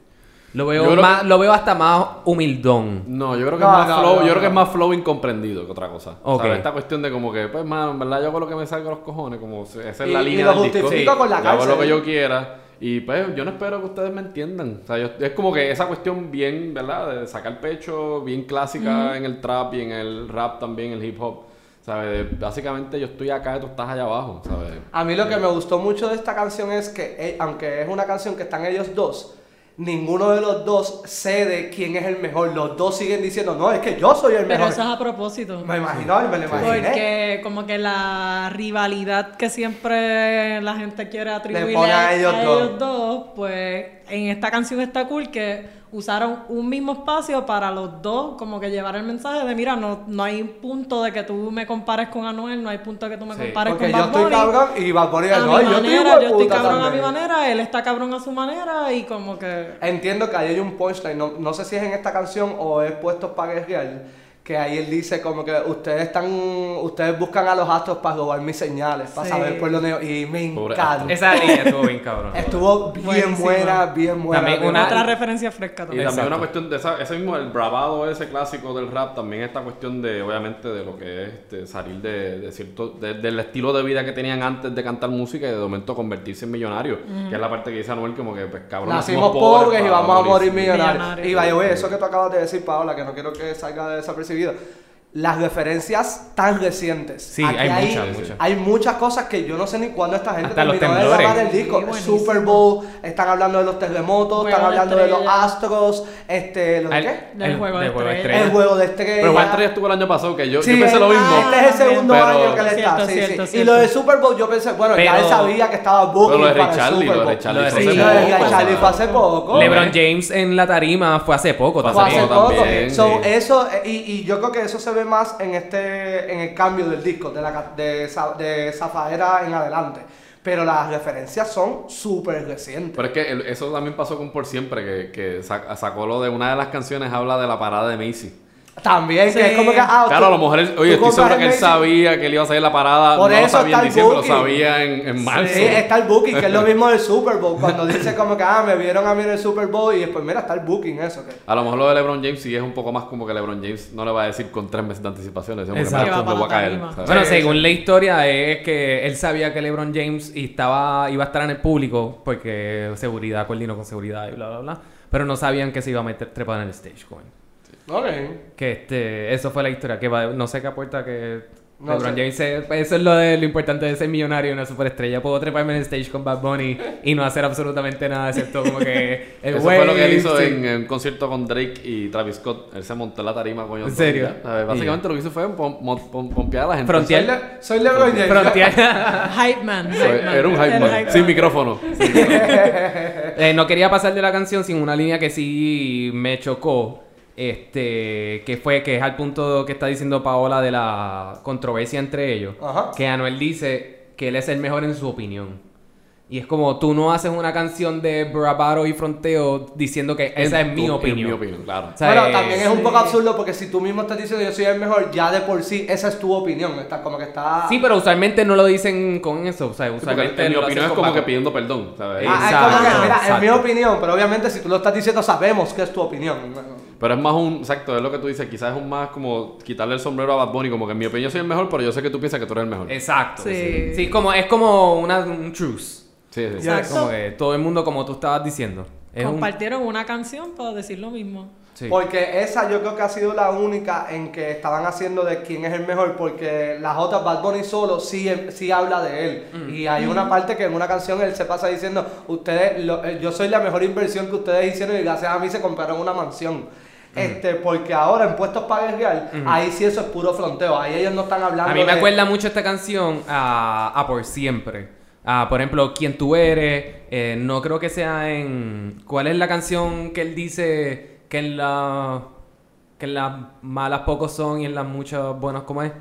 Lo veo más, que- lo veo hasta más humildón. No, yo creo que No, es más no, flow, no, yo creo que es más flow incomprendido que otra cosa. Esta cuestión de como que, pues, mano, en verdad yo hago lo que me salga a los cojones, como esa es Y- la y línea lo del disco. justifico con la yo hago lo que yo quiera. Y pues yo no espero que ustedes me entiendan. O sea, yo- es como que esa cuestión bien, ¿verdad? De sacar pecho, bien clásica en el trap y en el rap también, el hip hop. ¿Sabes? Básicamente yo estoy acá y tú estás allá abajo, ¿sabes? A mí lo que me gustó mucho de esta canción es que, eh, aunque es una canción que están ellos dos, ninguno de los dos cede quién es el mejor. Los dos siguen diciendo, no, es que yo soy el Pero mejor. eso es a propósito. Me imagino, me lo imaginé. Porque como que la rivalidad que siempre la gente quiere atribuirle pone a ellos dos. dos, pues en esta canción está cool que usaron un mismo espacio para los dos, como que llevar el mensaje de mira, no, no hay punto de que tú me compares con Anuel, no hay punto de que tú me Sí. compares Porque con yo Bad estoy Bunny. cabrón y Bad Bunny a no, mi yo estoy manera, yo estoy cabrón a mi también. manera, él está cabrón a su manera y como que... Entiendo que ahí hay un punchline, no, no sé si es en esta canción o es puesto para guerrear, que ahí él dice como que ustedes están, ustedes buscan a los astros para robar mis señales, para Sí. saber por dónde y me encanta. Esa línea estuvo bien cabrón. Estuvo bien buena, bien buena. También de una-. Otra referencia fresca Y también. también Exacto. una cuestión de esa, ese mismo, el bravado ese clásico del rap, también esta cuestión de, obviamente, de lo que es este, salir de, de cierto, de- del estilo de vida que tenían antes de cantar música y de momento convertirse en millonario. Que es la parte que dice Anuel como que, pues, cabrón, Nacimos pobres y vamos a morir millonarios. Y vaya, güey, eso que tú acabas de decir, Paola, que no quiero que salga desapercibido. Las referencias tan recientes. Sí, Aquí hay muchas, muchas. Hay muchas cosas que yo no sé ni cuándo esta gente Hasta los terminó de temblores. grabar el disco. Sí. Super Bowl, están hablando de los terremotos, Juego están de hablando de los astros, este, ¿los El- qué? Del juego de estrellas. estrellas. El juego de estrellas. Pero Walter ya estuvo el año pasado, que yo, Sí, yo pensé lo ah, mismo. Este es el segundo pero- año que él está. Cierto, sí, cierto, sí. cierto. Y lo de Super Bowl, yo pensé, bueno, ya él sabía que estaba booking Pero lo de para Ray el Charlie, Super de Bowl. Charlie Lo de Sí, lo de Charlie fue hace poco. LeBron James en la tarima fue hace poco. Fue Fue también. hace poco también, eso, eh, y, y yo creo que eso se ve más en este en el cambio del disco, de, la, de, de Zafaera en adelante. Pero las referencias son súper recientes. Pero es que eso también pasó con Por Siempre, que, que sac- sacó lo de una de las canciones, habla de la parada de Macy. También, Sí. que es como que. Ah, Claro, tú- a lo mejor, él- oye, estoy seguro que el él sabía que él iba a hacer la parada, Por no lo eso sabía está en diciembre, lo sabía en, en marzo. Sí, está el booking, que es lo mismo del Super Bowl. Cuando dice como que, ah, me vieron a mí en el Super Bowl y después, mira, está el booking, eso. Que... A lo mejor lo de LeBron James sí es un poco más como que LeBron James no le va a decir con tres meses de anticipación. le Exacto. Bueno, Sí, según sí. la historia es que él sabía que LeBron James estaba, iba a estar en el público porque seguridad, coordinó con seguridad y bla, bla, bla. Pero no sabían que se iba a meter trepar en el stage con él. Ok. Que este, eso fue la historia. Que va- no sé qué aporta que No LeBron sé. James. eso es lo, de, lo importante de ser millonario y una superestrella. Puedo treparme en el stage con Bad Bunny y no hacer absolutamente nada excepto como que el Eso fue lo que él hizo sí. en, en un concierto con Drake y Travis Scott. Él se montó en la tarima, coño. ¿En serio? Básicamente lo que hizo fue pom- pom- pom- pompear a la gente. Frontier. Soy, Le- soy LeBron James. Frontier. Hype man. Man. Era un hype Era man, hype sin man. micrófono. Eh, no quería pasar de la canción sin una línea que sí me chocó. Este, que fue que es al punto que está diciendo Paola de la controversia entre ellos. Ajá. Que Anuel dice que él es el mejor en su opinión. Y es como tú no haces una canción de bravado y fronteo diciendo que esa es mi En opinión. mi opinión, claro. O sea, bueno, también es un sí. poco absurdo porque si tú mismo estás diciendo yo soy el mejor, ya de por sí, esa es tu opinión. Está como que está. Sí, pero usualmente no lo dicen con eso. O sea, Sí, usualmente en mi opinión es como que pidiendo perdón, ¿sabes? Ah, es como que, mira, es mi opinión, pero obviamente si tú lo estás diciendo, sabemos que es tu opinión. Pero es más un, exacto, es lo que tú dices, quizás es un más como quitarle el sombrero a Bad Bunny, como que en mi opinión soy el mejor, pero yo sé que tú piensas que tú eres el mejor. Exacto. Sí. Sí, como, es como una, un truce. Sí, sí, sí. Exacto. Como que todo el mundo, como tú estabas diciendo. Es un- Compartieron una canción para decir lo mismo. sí. Porque esa yo creo que ha sido la única en que estaban haciendo de quién es el mejor, porque las otras Bad Bunny solo sí, sí habla de él. Mm. Y hay una parte que en una canción él se pasa diciendo, ustedes, lo- eh, yo soy la mejor inversión que ustedes hicieron y gracias a mí se compraron una mansión. Este, porque ahora en puestos para real, ahí sí eso es puro fronteo, ahí ellos no están hablando A mí me de- acuerda mucho esta canción a, a Por Siempre. A, por ejemplo, Quién tú eres. eh, no creo que sea en... ¿Cuál es la canción que él dice que en la... Que en las malas pocos son y en las muchas buenas, ¿cómo es?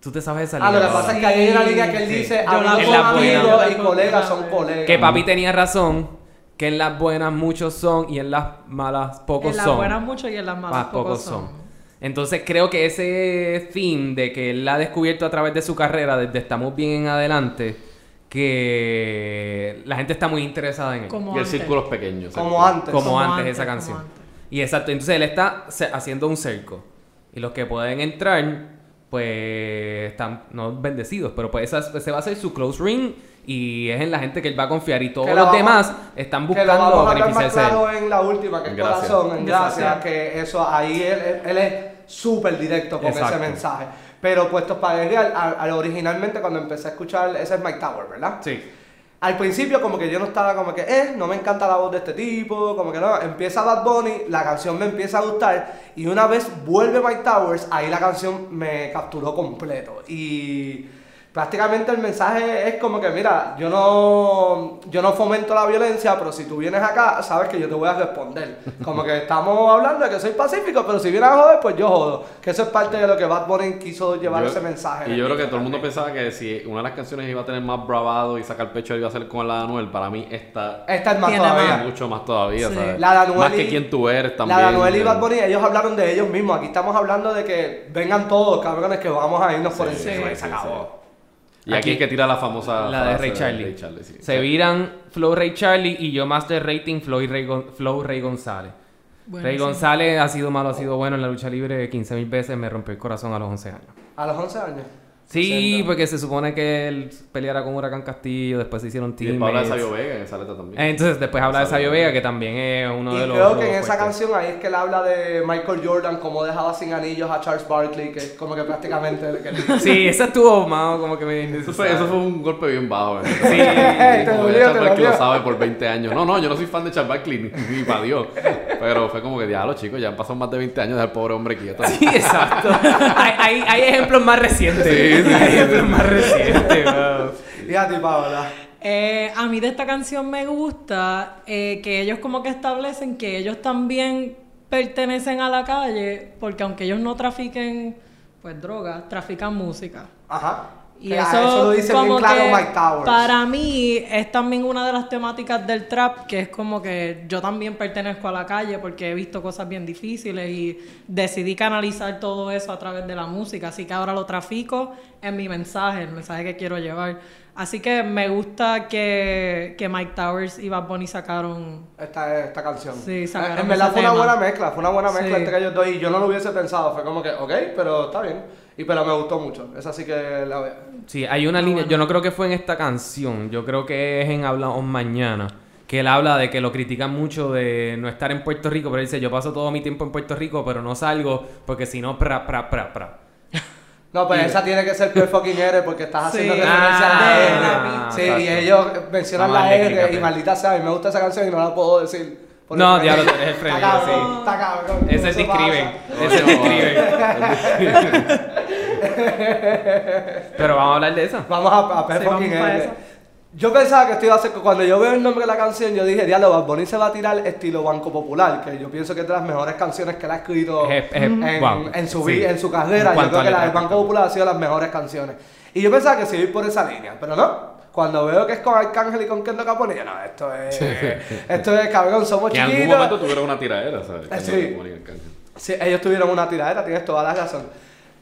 ¿Tú te sabes esa Ah, lo que línea? pasa es que ahí hay una línea que él Sí. dice, la amigos y colegas son colegas. Que papi tenía razón. Que en las buenas muchos son y en las malas pocos en las son. buenas mucho y en las malas Más pocos son. Entonces creo que ese fin de que él ha descubierto a través de su carrera, desde estamos bien en adelante, que la gente está muy interesada en él. Como Y el antes. círculo es pequeño. exacto. Como antes. Como, Como antes, antes, esa canción. antes. Y exacto, entonces él está haciendo un cerco. Y los que pueden entrar, pues están no bendecidos, pero pues esa, ese va a ser su close ring y es en la gente que él va a confiar. Y todos Que lo los vamos- demás están Que lo buscando vamos a más beneficiarse de él. claro en la última, que es Gracias. corazón, en gracia, Gracias. que eso ahí él, él- él es súper directo con Exacto. ese mensaje. Pero puestos para guerrear, al- al- originalmente cuando empecé a escuchar, ese es Mike Tower, ¿verdad? Sí. Al principio como que yo no estaba como que, eh, no me encanta la voz de este tipo, como que no, empieza Bad Bunny, la canción me empieza a gustar y una vez vuelve Mike Towers, ahí la canción me capturó completo y prácticamente el mensaje es como que, mira, yo no, yo no fomento la violencia, pero si tú vienes acá, sabes que yo te voy a responder. Como que estamos hablando de que soy pacífico, pero si vienes a joder, pues yo jodo. Que eso es parte de lo que Bad Bunny quiso llevar Yo- ese mensaje. Y yo creo que todo el mundo pensaba que si una de las canciones iba a tener más bravado y sacar pecho iba a ser con la de Anuel. Para mí esta Esta es más todavía. más. mucho más todavía, Sí. ¿sabes? La de Anuel más y- que quién tú eres también. La de Anuel y Bad Bunny, ellos hablaron de ellos mismos. Aquí estamos hablando de que vengan todos, cabrones, que vamos a irnos por encima. sí, y se sí, acabó. Y aquí, es que tira la famosa La de Ray Charlie. Ray Charlie, sí. Se viran Flow Ray Charlie y yo Master Rating Flow Ray, Gon- Flow Ray González. Ray Buenísimo. González ha sido malo, ha sido bueno en la lucha libre 15 mil veces, me rompió el corazón a los 11 años. A los 11 años. Sí, 60. porque se supone que él peleara con Huracán Castillo, después se hicieron Y después habla de teammates. Sabio Vega en esa letra también. Entonces después habla de Sabio Vega, que también es uno Y de los... creo que en esa fuertes. canción ahí es que él habla de Michael Jordan, cómo dejaba sin anillos a Charles Barkley, que es como que prácticamente el que Sí, esa estuvo más como que me... Eso fue, eso fue un golpe bien bajo. ¿eh? Sí, te Como Charles Barkley lo sabe por 20 años. No, no, yo no soy fan de Charles Barkley, ni, ni para Dios. Pero fue como que, diablo, chicos, ya han pasado más de 20 años del pobre hombre quieto. Sí, exacto. hay, hay, hay ejemplos más recientes. Sí, sí. más recientes, wow. Y a ti, Paola. Eh, a mí de esta canción me gusta eh, que ellos como que establecen que ellos también pertenecen a la calle, porque aunque ellos no trafiquen pues drogas, trafican música. Ajá. Y eso, eso lo dice bien como claro que Mike Towers. Para mí es también una de las temáticas del trap, que es como que yo también pertenezco a la calle porque he visto cosas bien difíciles y decidí canalizar todo eso a través de la música. Así que ahora lo trafico en mi mensaje, el mensaje que quiero llevar. Así que me gusta que, que Mike Towers y Bad Bunny sacaron Esta, esta canción. Sí, sacaron en verdad ese fue una tema. buena mezcla, fue una buena mezcla Sí. entre ellos dos y yo no lo hubiese pensado, fue como que, ok, pero está bien. Y pero me gustó mucho, esa sí que la veo. Sí, hay una línea, yo no creo que fue en esta canción, yo creo que es en Hablamos Mañana, que él habla de que lo critican mucho de no estar en Puerto Rico, pero él dice, yo paso todo mi tiempo en Puerto Rico, pero no salgo porque si no, pra, pra, pra, pra. No, pues esa tiene que ser Peer Fucking R porque estás Sí. haciendo referencia Ah, a la de R. la sí, exacto. y ellos mencionan la mal R y maldita sea, a mí me gusta esa canción y no la puedo decir. No, diablo, tú eres el Freddy, Está cabrón, sí. está cabrón. Ese eso te escriben, pasa. ese te escriben. Pero vamos a hablar de esa. Vamos a, a Sí, Fucking. Yo pensaba que esto iba a ser, cuando yo veo el nombre de la canción, yo dije, diablo, Bad Bunny se va a tirar estilo Banco Popular, que yo pienso que es de las mejores canciones que él ha escrito Es- es- en, wow, en su, sí. en su carrera. Yo creo que la del Banco Popular ha sido las mejores canciones. Y yo pensaba que se iba a ir por esa línea, pero no. Cuando veo que es con Arcángel y con Kendo Capone, yo no, esto es, esto es cabrón, somos Que en algún chiquitos. momento tuvieron una tiradera, ¿sabes? Eh, sí. Ellos tuvieron una tiradera, tienes toda la razón.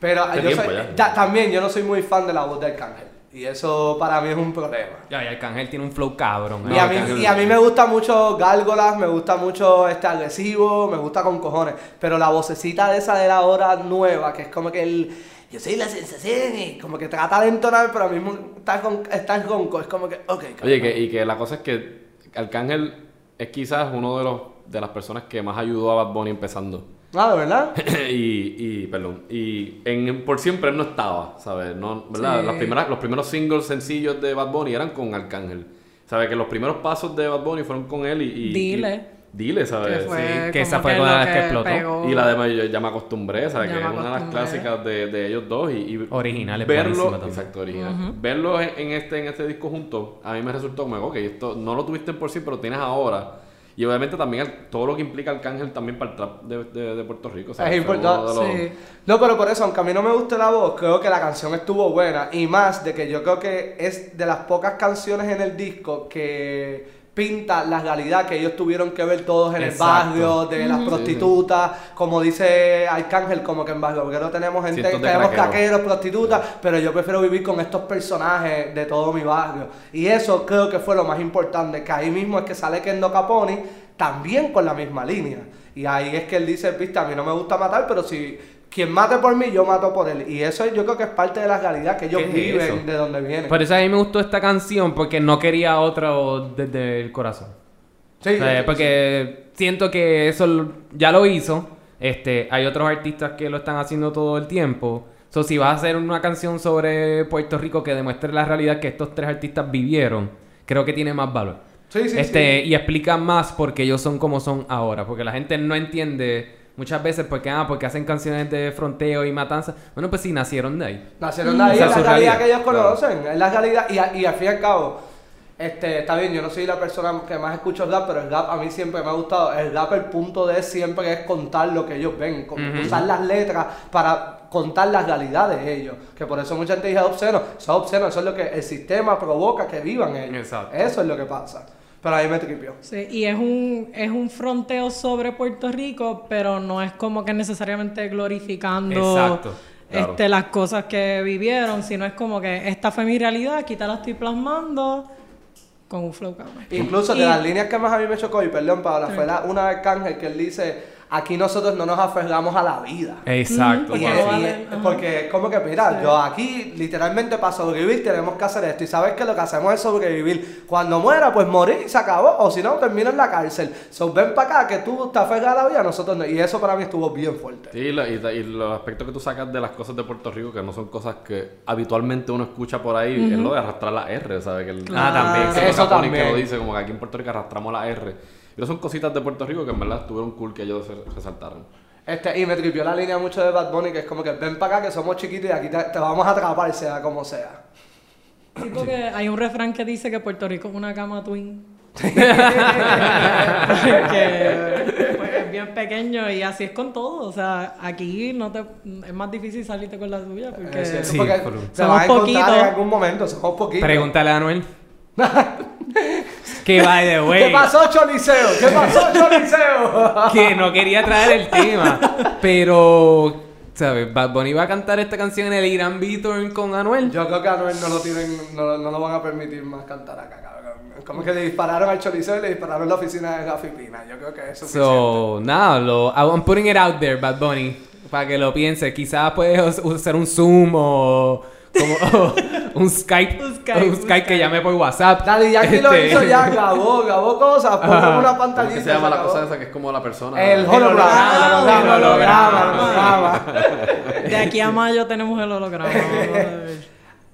Pero yo tiempo soy- ya. ya, también yo no soy muy fan de la voz de Arcángel. Y eso para mí es un problema. Ya, y Arcángel tiene un flow cabrón. Y, ¿eh? a mí, y a mí me gusta mucho Gárgolas, me gusta mucho este agresivo, me gusta con cojones. Pero la vocecita de esa de la hora nueva, que es como que el. Yo soy la sensación y como que trata de entonar, pero a mí está, con, está ronco. Es como que, ok, Oye, que, y que la cosa es que Arcángel es quizás uno de los de las personas que más ayudó a Bad Bunny empezando. Ah, ¿de verdad? y, y, perdón, y en Por Siempre él no estaba, ¿sabes? No, ¿verdad? Sí. Las primeras, los primeros singles sencillos de Bad Bunny eran con Arcángel. ¿Sabes? Que los primeros pasos de Bad Bunny fueron con él y... y- Dile. y- dile, ¿sabes? que fue sí, que esa fue que con lo la que explotó. pegó. Y la de Me- Ya me acostumbré, ¿sabes? Ya que es una de las clásicas de, de ellos dos. Y, y Original, es verlo, exacto, original. Verlo en, en este, en este disco junto, a mí me resultó como, ok, esto no lo tuviste en por sí, pero tienes ahora. Y obviamente también el- todo lo que implica Arcángel también para el trap de, de- de Puerto Rico. sea, Es importante, de los- Sí. No, pero por eso, aunque a mí no me guste la voz, creo que la canción estuvo buena. Y más de que yo creo que es de las pocas canciones en el disco que pinta la realidad que ellos tuvieron que ver todos en Exacto. el barrio, de las prostitutas, como dice Arcángel, como que en Barrio Obrero tenemos gente, Cientos tenemos craqueros. caqueros, prostitutas, pero yo prefiero vivir con estos personajes de todo mi barrio. Y eso creo que fue lo más importante, que ahí mismo es que sale Kendo Caponi también con la misma línea. Y ahí es que él dice, viste, a mí no me gusta matar, pero si quien mate por mí, yo mato por él. Y eso yo creo que es parte de la realidad que ellos ¿Qué es viven, eso? de donde vienen. Por eso a mí me gustó esta canción porque no quería otro desde el corazón. Sí, O sea, sí, porque siento que eso ya lo hizo. Este, hay otros artistas que lo están haciendo todo el tiempo. So, si vas a hacer una canción sobre Puerto Rico que demuestre la realidad que estos tres artistas vivieron, creo que tiene más valor. Sí, sí, este, sí. Y explica más porque ellos son como son ahora. Porque la gente no entiende muchas veces porque, ah, porque hacen canciones de fronteo y matanza. Bueno, pues sí, nacieron de ahí. Nacieron de ahí, es es la realidad realidad, que ellos claro. conocen, es la realidad. Y, a- y al fin y al cabo, este, está bien, yo no soy la persona que más escucho el rap, pero el rap a mí siempre me ha gustado. El rap, el punto de siempre es contar lo que ellos ven, con- usar las letras para contar la realidad de ellos. Que por eso mucha gente dice obsceno. Eso es obsceno, eso es lo que el sistema provoca que vivan ellos. Exacto. Eso es lo que pasa. Pero ahí me tripió. Sí, y es un, es un fronteo sobre Puerto Rico, pero no es como que necesariamente glorificando Exacto, claro. este, las cosas que vivieron, sino es como que esta fue mi realidad, aquí te la estoy plasmando con un flow cabrón. Incluso de Y- las líneas que más a mí me chocó, y perdón, Paola, fue la, una de Arcángel que él dice, aquí nosotros no nos aferramos a la vida. Exacto. Porque Y vale- y es- ajá. porque es como que, mira, Sí. yo aquí literalmente para sobrevivir tenemos que hacer esto. Y sabes que lo que hacemos es sobrevivir. Cuando muera, pues morir y se acabó. O si no, termina en la cárcel. So, ven para acá que tú te aferras a la vida, nosotros no. Y eso para mí estuvo bien fuerte. Sí, lo- y, y los aspectos que tú sacas de las cosas de Puerto Rico, que no son cosas que habitualmente uno escucha por ahí, es lo de arrastrar la R, ¿sabes? Que el, Ah, también, que Eso Capone que también. lo dice, como que aquí en Puerto Rico arrastramos la R. Y eso son cositas de Puerto Rico que en verdad estuvieron cool que ellos se- resaltaron. Este, y me tripió la línea mucho de Bad Bunny, que es como que ven para acá que somos chiquitos y aquí te, te vamos a atrapar, sea como sea. Sí, porque hay un refrán que dice que Puerto Rico es una cama twin. que pues, es bien pequeño y así es con todo. O sea, aquí no te, es más difícil salirte con la tuya porque cierto, Sí, porque pero- te Somos poquitos. en algún momento, somos poquitos. Pregúntale a Anuel. que by the way. ¿Qué pasó, Choliseo? ¿Qué pasó, Choliseo? que no quería traer el tema, pero, ¿sabes? Bad Bunny va a cantar esta canción en el Irán Beaton con Anuel. Yo creo que a Anuel no lo tienen, no, no lo van a permitir más cantar acá, cabrón. Como que le dispararon al Choliseo y le dispararon en la oficina de Rafi Pina. Yo creo que es suficiente. So, nada, lo, I'm putting it out there, Bad Bunny, para que lo piense. Quizás puedes us- hacer un Zoom o, como, un Skype, Un un Skype, un Skype, que Skype. llame por WhatsApp. Daddy Yankee lo Este, hizo ya, grabó, grabó cosas, puso una ¿Cómo pantallita. que se llama se la cosa esa que es como la persona? El holograma, el holograma, el holograma, el holograma. de aquí a mayo tenemos el holograma.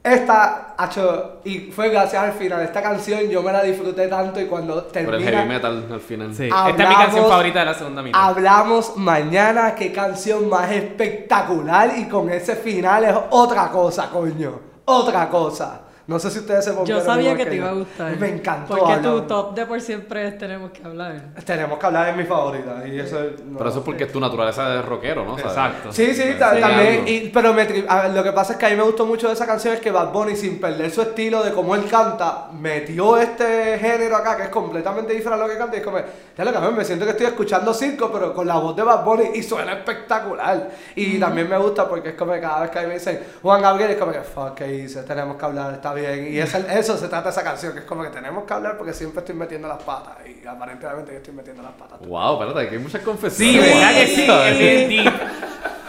Esta, hacho, y fue gracias al final. Esta canción yo me la disfruté tanto y cuando Por el termina... heavy metal al final. Sí, esta es mi canción favorita de la segunda mitad. Hablamos mañana, qué canción más espectacular y con ese final es otra cosa, coño. Otra cosa. No sé si ustedes se Yo sabía que te iba a gustar. Me encantó. Porque tu top de por siempre es tenemos que hablar. Tenemos que hablar de mi favorita y eso es- no Pero eso es porque es tu naturaleza de rockero, ¿no? ¿Sabes? Exacto. Sí, sí, ta- Sí. también. y- pero me tri- a ver, lo que pasa es que a mí me gustó mucho de esa canción es que Bad Bunny, sin perder su estilo de cómo él canta, metió este género acá que es completamente diferente a lo que canta. Y es como, ya lo que me siento que estoy escuchando circo, pero con la voz de Bad Bunny y suena espectacular. Y también me gusta porque es como que cada vez que a mí me dicen Juan Gabriel, es como que, fuck, ¿qué hice? Tenemos que hablar, está bien. Y es el- eso se trata esa canción, que es como que tenemos que hablar porque siempre estoy metiendo las patas. Y aparentemente yo estoy metiendo las patas. Wow, espérate, que hay muchas Sí, confesiones. ¿verdad que sí? Es bien deep.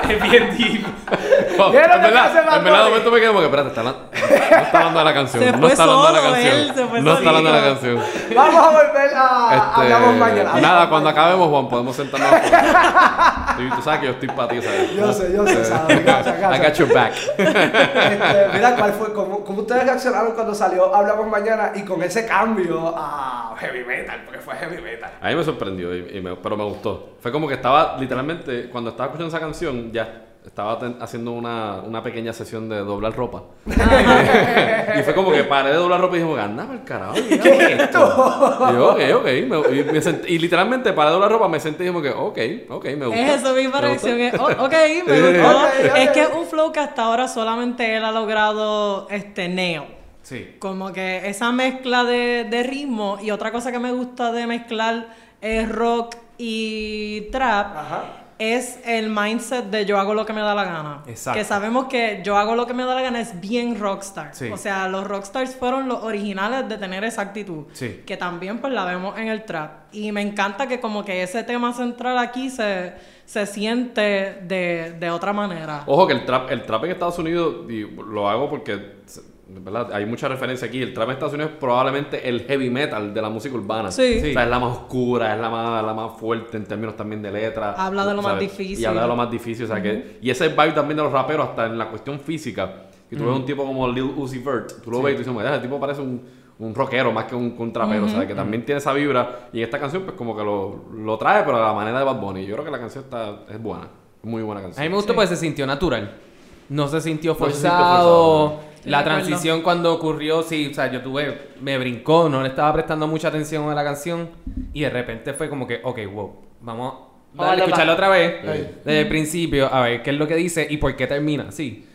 Es bien deep. Wow, ¿Qué es lo en verdad, en verdad, de momento me quedo como que, espérate, está hablando, no está hablando de la canción. Se no está hablando de la canción. no está hablando de la canción. Vamos a volver a. Este, hablamos mañana. Nada, cuando acabemos, Juan, podemos sentarnos. tú, tú sabes que yo estoy para ti, ¿sabes? Yo sé, yo sé, sabes, gracias, I got your back. Este, mira, ¿cuál fue? ¿Cómo, cómo ustedes reaccionaron cuando salió Hablamos Mañana y con ese cambio a heavy metal? Porque fue heavy metal. A mí me sorprendió, y, y me- pero me gustó. Fue como que estaba, literalmente, cuando estaba escuchando esa canción, ya estaba ten- haciendo una, una pequeña sesión de doblar ropa. y fue como que paré de doblar ropa y dije, anda el carajo. ¿Qué es esto? Y yo, ok, ok. Me- y, me senté- y literalmente paré de doblar ropa, me senté y dije, ok, ok, me gusta. Es eso, mi reacción es, oh, ok, me gustó. Ok. Es que es un flow que hasta ahora solamente él ha logrado este nail. Sí. Como que esa mezcla de, de ritmo y otra cosa que me gusta de mezclar es rock y trap Ajá. Es el mindset de yo hago lo que me da la gana. Exacto. Que sabemos que yo hago lo que me da la gana es bien rockstar. Sí. O sea, los rockstars fueron los originales de tener esa actitud. Sí. Que también pues la vemos en el trap. Y me encanta que como que ese tema central aquí se, se siente de, de otra manera. Ojo que el trap, el trap en Estados Unidos, y lo hago porque ¿verdad? Hay mucha referencia aquí. El trap en Estados Unidos es probablemente el heavy metal de la música urbana. Sí. Sí. O sea, es la más oscura, es la más, la más fuerte en términos también de letra. Habla de lo más difícil. Y habla de lo más difícil. O sea, que, y ese vibe también de los raperos, hasta en la cuestión física. Y tú ves un tipo como Lil Uzi Vert, tú lo ves y tú dices, "Mira, ese tipo parece un, un rockero más que un, que un trapero, o sea, que también tiene esa vibra. Y esta canción, pues como que lo, lo trae, pero a la manera de Bad Bunny. Yo creo que la canción está, es buena, muy buena A canción. mí me gustó Sí. porque se sintió natural. No se sintió No se sintió forzado. La transición cuando ocurrió, sí, o sea, yo tuve, me brincó, no le estaba prestando mucha atención a la canción y de repente fue como que, ok, wow, vamos a escucharla otra vez Sí. desde el principio, a ver qué es lo que dice y por qué termina, sí.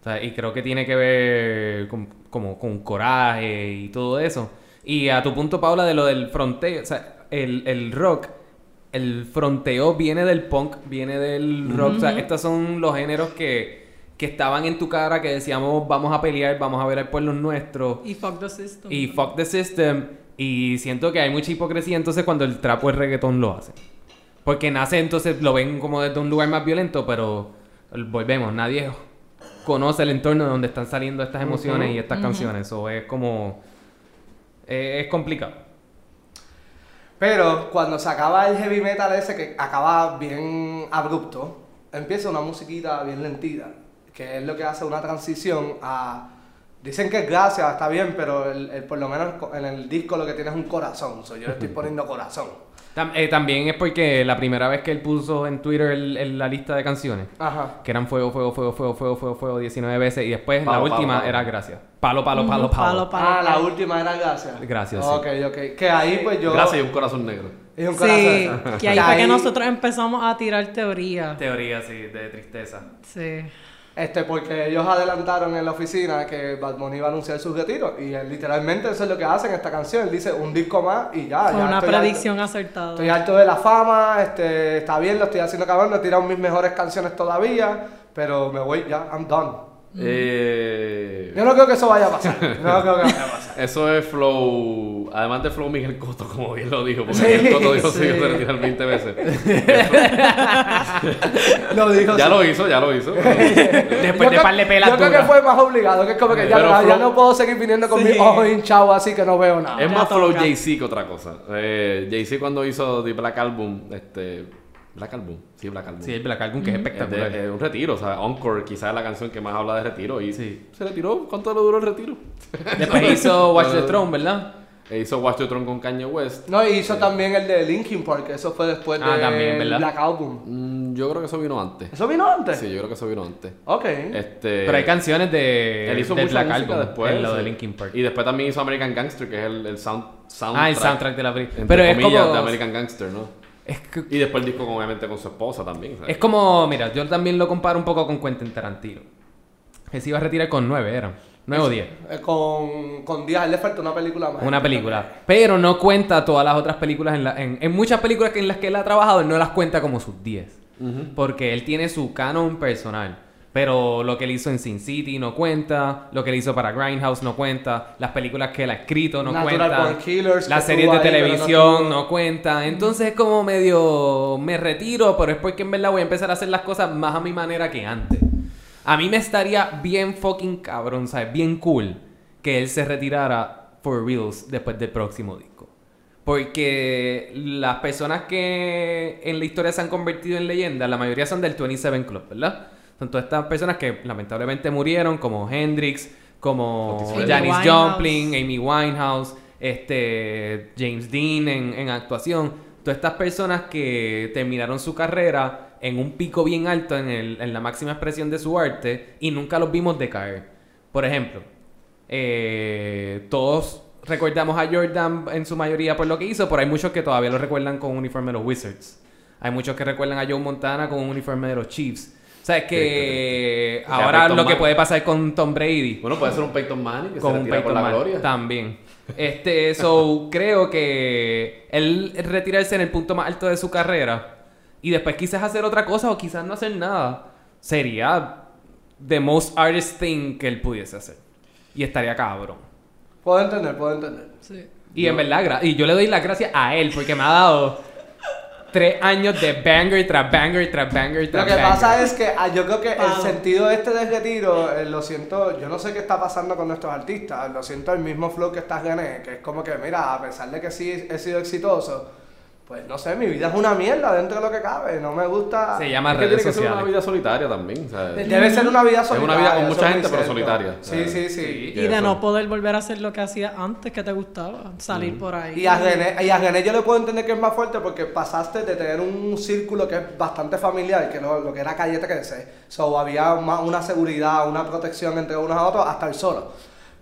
O sea, y creo que tiene que ver con, como con coraje y todo eso. Y a tu punto, Paula, de lo del fronteo, o sea, el, el rock, el fronteo viene del punk, viene del rock. O sea, estos son los géneros que, que estaban en tu cara, que decíamos, vamos a pelear, vamos a ver al pueblo nuestro. Y fuck the system. Y fuck the system. Y siento que hay mucha hipocresía entonces cuando el trap o el reggaetón lo hace. Porque nace entonces, lo ven como desde un lugar más violento, pero volvemos, nadie conoce el entorno de donde están saliendo estas emociones y estas canciones. O es como... eh, es complicado. Pero cuando se acaba el heavy metal ese que acaba bien abrupto, empieza una musiquita bien lentita, que es lo que hace una transición a... Dicen que es gracia, está bien, pero el, el- por lo menos en el disco lo que tiene es un corazón. So, yo le estoy poniendo corazón. Tam- eh, también es porque la primera vez que él puso en Twitter el- el- la lista de canciones, Ajá. que eran fuego, fuego, fuego, fuego, fuego, fuego, fuego 19 veces, y después la última palo, palo. era gracias. Palo, palo, palo, palo. palo, Ah, la última era gracia. Gracias, sí. Ok, ok. Que ahí pues yo... Gracias y un corazón negro. Es un Sí, corazón. que ahí fue que nosotros empezamos a tirar teoría. Teoría, sí, de tristeza. Sí. Este, porque ellos adelantaron en la oficina que Bad Bunny iba a anunciar su retiro. Y él, literalmente eso es lo que hace en esta canción. Él dice un disco más y ya. Fue ya una predicción harto. acertada. Estoy harto de la fama, este, está bien, lo estoy haciendo cabrón, no he tirado mis mejores canciones todavía, pero me voy ya, I'm done. Eh, Yo no creo que eso vaya a pasar. No creo que vaya a pasar. Eso es flow, además de flow Miguel Coto, como bien lo dijo, porque Sí, Miguel Coto dijo sí. que se retirar 20 veces. Lo dijo ya sí. lo hizo, ya lo hizo. Después de Yo par de creo- pelas Yo creo que fue más obligado, que es como que ya, no puedo seguir viniendo con Sí. mis ojos hinchados así que no veo nada. Es Ya más flow. Jay-Z que otra cosa. Eh, Jay-Z cuando hizo The Black Album, este... Black Album, sí, Black Album. Sí, el Black Album que es Es de- espectacular. eh, un retiro, o sea, Encore quizás es la canción que más habla de retiro y Sí. se retiró. ¿Cuánto le duró el retiro? Después hizo Watch the Throne, ¿verdad? E hizo Watch the Throne con Kanye West. No, y hizo también el de Linkin Park, eso fue después Ah, de también. Black Album. Mm, yo creo que eso vino antes. ¿Eso vino antes? Sí, yo creo que eso vino antes. Ok. Este, Pero hay canciones de Él hizo del mucha Black Album después. en lo de. Linkin Park. Y después también hizo American Gangster, que es el, el sound, soundtrack. Ah, el soundtrack de la película. Pero es comillas, como de American Gangster, ¿no? Es, que- Y después el disco, obviamente, con su esposa también. ¿sabes? es como, mira, yo también lo comparo un poco con Quentin Tarantino. Que se iba a retirar con nueve, eran. Nueve o diez. Eh, con, con Díaz, a él le falta una película más. Una película. Pero no cuenta todas las otras películas. En, la- en, en muchas películas que en las que él ha trabajado, él no las cuenta como sus 10. Porque él tiene su canon personal. Pero lo que él hizo en Sin City no cuenta. Lo que él hizo para Grindhouse no cuenta. Las películas que él ha escrito no cuentan. Las series de ahí, no televisión estuvo- no cuentan. Entonces es como medio... Me retiro, pero es porque en verdad voy a empezar a hacer las cosas más a mi manera que antes. A mí me estaría bien fucking cabrón, ¿sabes? Bien cool que él se retirara for reals después del próximo disco. Porque las personas que en la historia se han convertido en leyendas, la mayoría son del 27 Club, ¿verdad? Son todas estas personas que lamentablemente murieron, como Hendrix, como Janis. Joplin, Amy Winehouse, este, James Dean en, en actuación. Todas estas personas que terminaron su carrera en un pico bien alto en, el- en la máxima expresión de su arte y nunca los vimos decaer. Por ejemplo, eh, todos recordamos a Jordan en su mayoría por lo que hizo, pero hay muchos que todavía lo recuerdan con un uniforme de los Wizards. Hay muchos que recuerdan a Joe Montana con un uniforme de los Chiefs. O sea, es que Sí, ahora lo que puede pasar con Tom Brady Bueno, puede ser un Peyton Manning que con se un Peyton con la gloria. también. Este, so, creo que él retirarse en el punto más alto de su carrera y después quizás hacer otra cosa o quizás no hacer nada sería the most artist thing que él pudiese hacer. Y estaría cabrón. Puedo entender, puedo entender. Sí. Y en verdad, y yo le doy las gracias a él porque me ha dado tres años de banger tras banger tras banger tras Lo que banger. pasa es que ah, yo creo que el sentido este del retiro, eh, lo siento, yo no sé qué está pasando con nuestros artistas, lo siento el mismo flow que estás René, que es como que, mira, a pesar de que sí he sido exitoso, pues no sé, mi vida es una mierda dentro de lo que cabe, no me gusta... Se llama Es que redes tiene que ser una vida solitaria también. sea, Debe ser una vida Es una solitaria. vida con mucha gente, pero solitaria. Sí, sí, sí. Sí. Y de eso. no poder volver a hacer lo que hacía antes que te gustaba, salir por ahí. Y a, René, y a René yo le puedo entender que es más fuerte porque pasaste de tener un círculo que es bastante familiar, que lo, lo que era calle te crece. So, había más una seguridad, una protección entre unos a otros hasta el solo.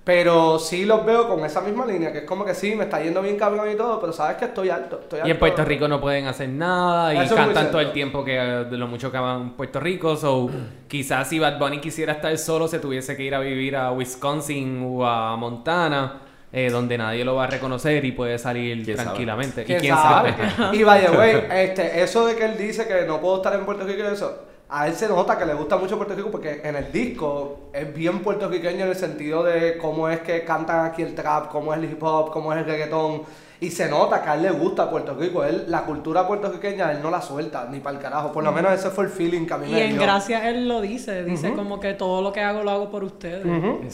Pero sí los veo con esa misma línea, que es como que sí, me está yendo bien cabrón y todo, pero sabes que estoy alto. Estoy Y alto. en Puerto Rico no pueden hacer nada y Eso cantan todo el tiempo que eh, de lo mucho que aman Puerto Rico. So, quizás si Bad Bunny quisiera estar solo, se tuviese que ir a vivir a Wisconsin o a Montana, eh, donde nadie lo va a reconocer y puede salir tranquilamente. ¿Quién y quién sabe? sabe. y vaya, güey, este, eso de que él dice que no puedo estar en Puerto Rico y eso, a él se nota que le gusta mucho Puerto Rico porque en el disco es bien puertorriqueño en el sentido de cómo es que cantan aquí el trap, cómo es el hip hop, cómo es el reggaetón. Y se nota que a él le gusta Puerto Rico. Él, la cultura puertorriqueña, él no la suelta, ni para el carajo. Por lo menos ese fue el feeling que a mí Y me en dio. gracias él lo dice, dice como que todo lo que hago lo hago por ustedes.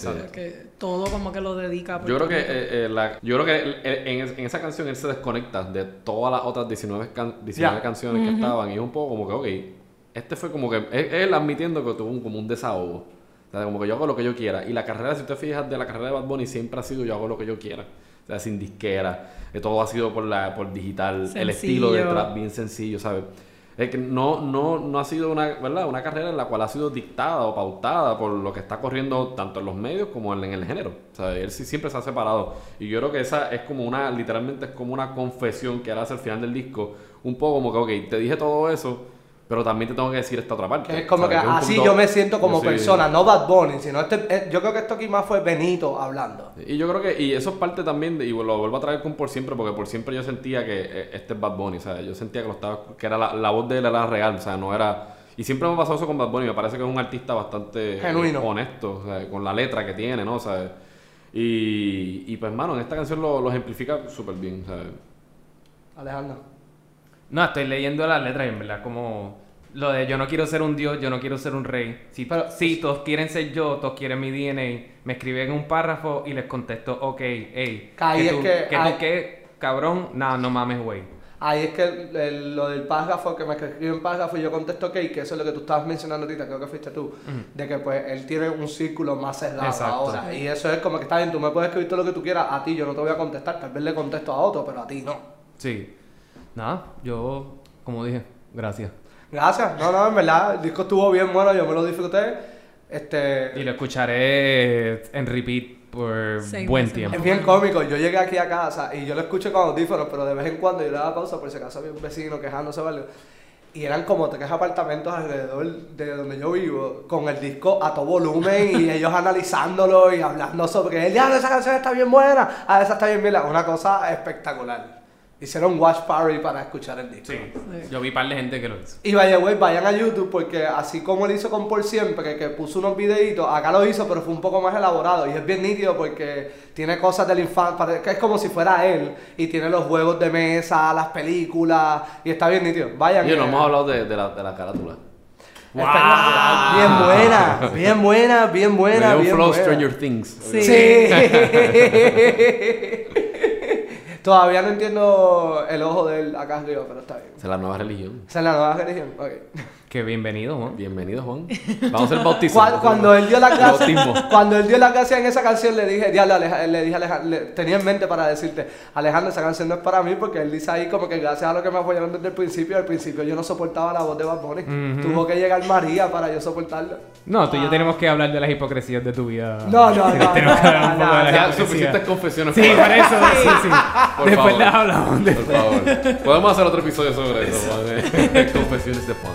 Sí. que todo como que lo dedica a Yo creo que, Rico. eh, eh, la- yo creo que eh, en, en esa canción él se desconecta de todas las otras 19, can- 19 Ya. canciones que estaban y es un poco como que, ok, este fue como que él, admitiendo que tuvo un, como un desahogo. O sea, como que yo hago lo que yo quiera. Y la carrera, si usted fijas, de la carrera de Bad Bunny siempre ha sido yo hago lo que yo quiera. O sea, sin disquera. eh, todo ha sido por, la, por digital. El estilo de Sencillo. trap bien sencillo, ¿sabes? Es que no, no, no ha sido una, ¿verdad? una carrera en la cual ha sido dictada o pautada por lo que está corriendo tanto en los medios como en, en el género. O sea, él sí siempre se ha separado. Y yo creo que esa es como una, literalmente es como una confesión que él hace al final del disco. Un poco como que, ok, te dije todo eso, pero también te tengo que decir esta otra parte. Que es como que ¿sabes? así punto- yo me siento como persona, no Bad Bunny, sino este, eh, yo creo que esto aquí más fue Benito hablando. Y yo creo que, y eso es parte también, de, y lo vuelvo a traer con Por Siempre, porque por siempre yo sentía que eh, este es Bad Bunny, o sea, yo sentía que lo estaba, que era la, la voz de él era real, o sea, no era, y siempre me ha pasado eso con Bad Bunny, me parece que es un artista bastante eh, Genuino. honesto, o sea, con la letra que tiene, ¿no? O sea, y, y pues, mano, en esta canción lo, lo ejemplifica súper bien, sea, Alejandro. No, estoy leyendo las letras y en verdad como lo de yo no quiero ser un dios, yo no quiero ser un rey. Si, Pero- sí, todos quieren ser yo, todos quieren mi DNA. Me escriben un párrafo y les contesto, ok, hey. Que ahí ¿qué es tú, que- ¿qué ahí- tú qué, cabrón? Nah, no mames, güey. Ahí es que el- el- lo del párrafo, que me escribió en párrafo y yo contesto ok, que eso es lo que tú estabas mencionando ahorita, creo que fuiste tú, de que pues él tiene un círculo más cerrado Exacto. ahora. Y eso es como que está bien, tú me puedes escribir todo lo que tú quieras, a ti yo no te voy a contestar, tal vez le contesto a otro, pero a ti no. Sí. Nada, yo, como dije, gracias. Gracias, no, no, en verdad, el disco estuvo bien bueno, yo me lo disfruté. Este, Y lo escucharé en repeat por buen tiempo. Es bien cómico, yo llegué aquí a casa y yo lo escucho con audífonos, pero de vez en cuando yo le daba pausa por si acaso había un vecino quejándose o algo. Y eran como tres apartamentos alrededor de donde yo vivo, con el disco a todo volumen y ellos analizándolo y hablando sobre él. Ya, esa canción está bien buena, ah, esa está bien buena. Una cosa espectacular. Hicieron watch party para escuchar el disco. Sí. Yo vi par de gente que lo hizo. Y vaya, güey, vayan a YouTube porque así como él hizo con Por Siempre, que puso unos videitos, acá lo hizo, pero fue un poco más elaborado. Y es bien nítido porque tiene cosas del infancia, que es como si fuera él. Y tiene los juegos de mesa, las películas, y está bien nítido. Vayan. Oye, no hemos hablado de, de la, de la carátula. espectacular. Bien buena, bien buena, bien buena. Me dio un bien flow buena. Stranger Things. Sí. Sí. Todavía no entiendo el ojo de él acá arriba, pero está bien. Esa es la nueva religión. Esa es la nueva religión. Ok. Que bienvenido, ¿no? Bienvenido, Juan. Vamos a ser bautizados. Cuando, cuando él dio la clase, Bautismo. cuando él dio la clase en esa canción, le dije, diablo, le dije a Alejandro, le- tenía en mente para decirte, Alejandro, esa canción no es para mí, porque él dice ahí como que gracias a lo que me apoyaron desde el principio, al principio yo no soportaba la voz de Bad Bunny. Tuvo que llegar María para yo soportarlo. No, tú y yo tenemos que hablar de las hipocresías de tu vida. No, no, no, tenemos que no, hablar un poco de las suficientes confesiones. Sí, por eso, sí, sí. Por Después las hablamos. Por favor. Podemos hacer otro episodio sobre eso. Juan, Confesiones de Juan.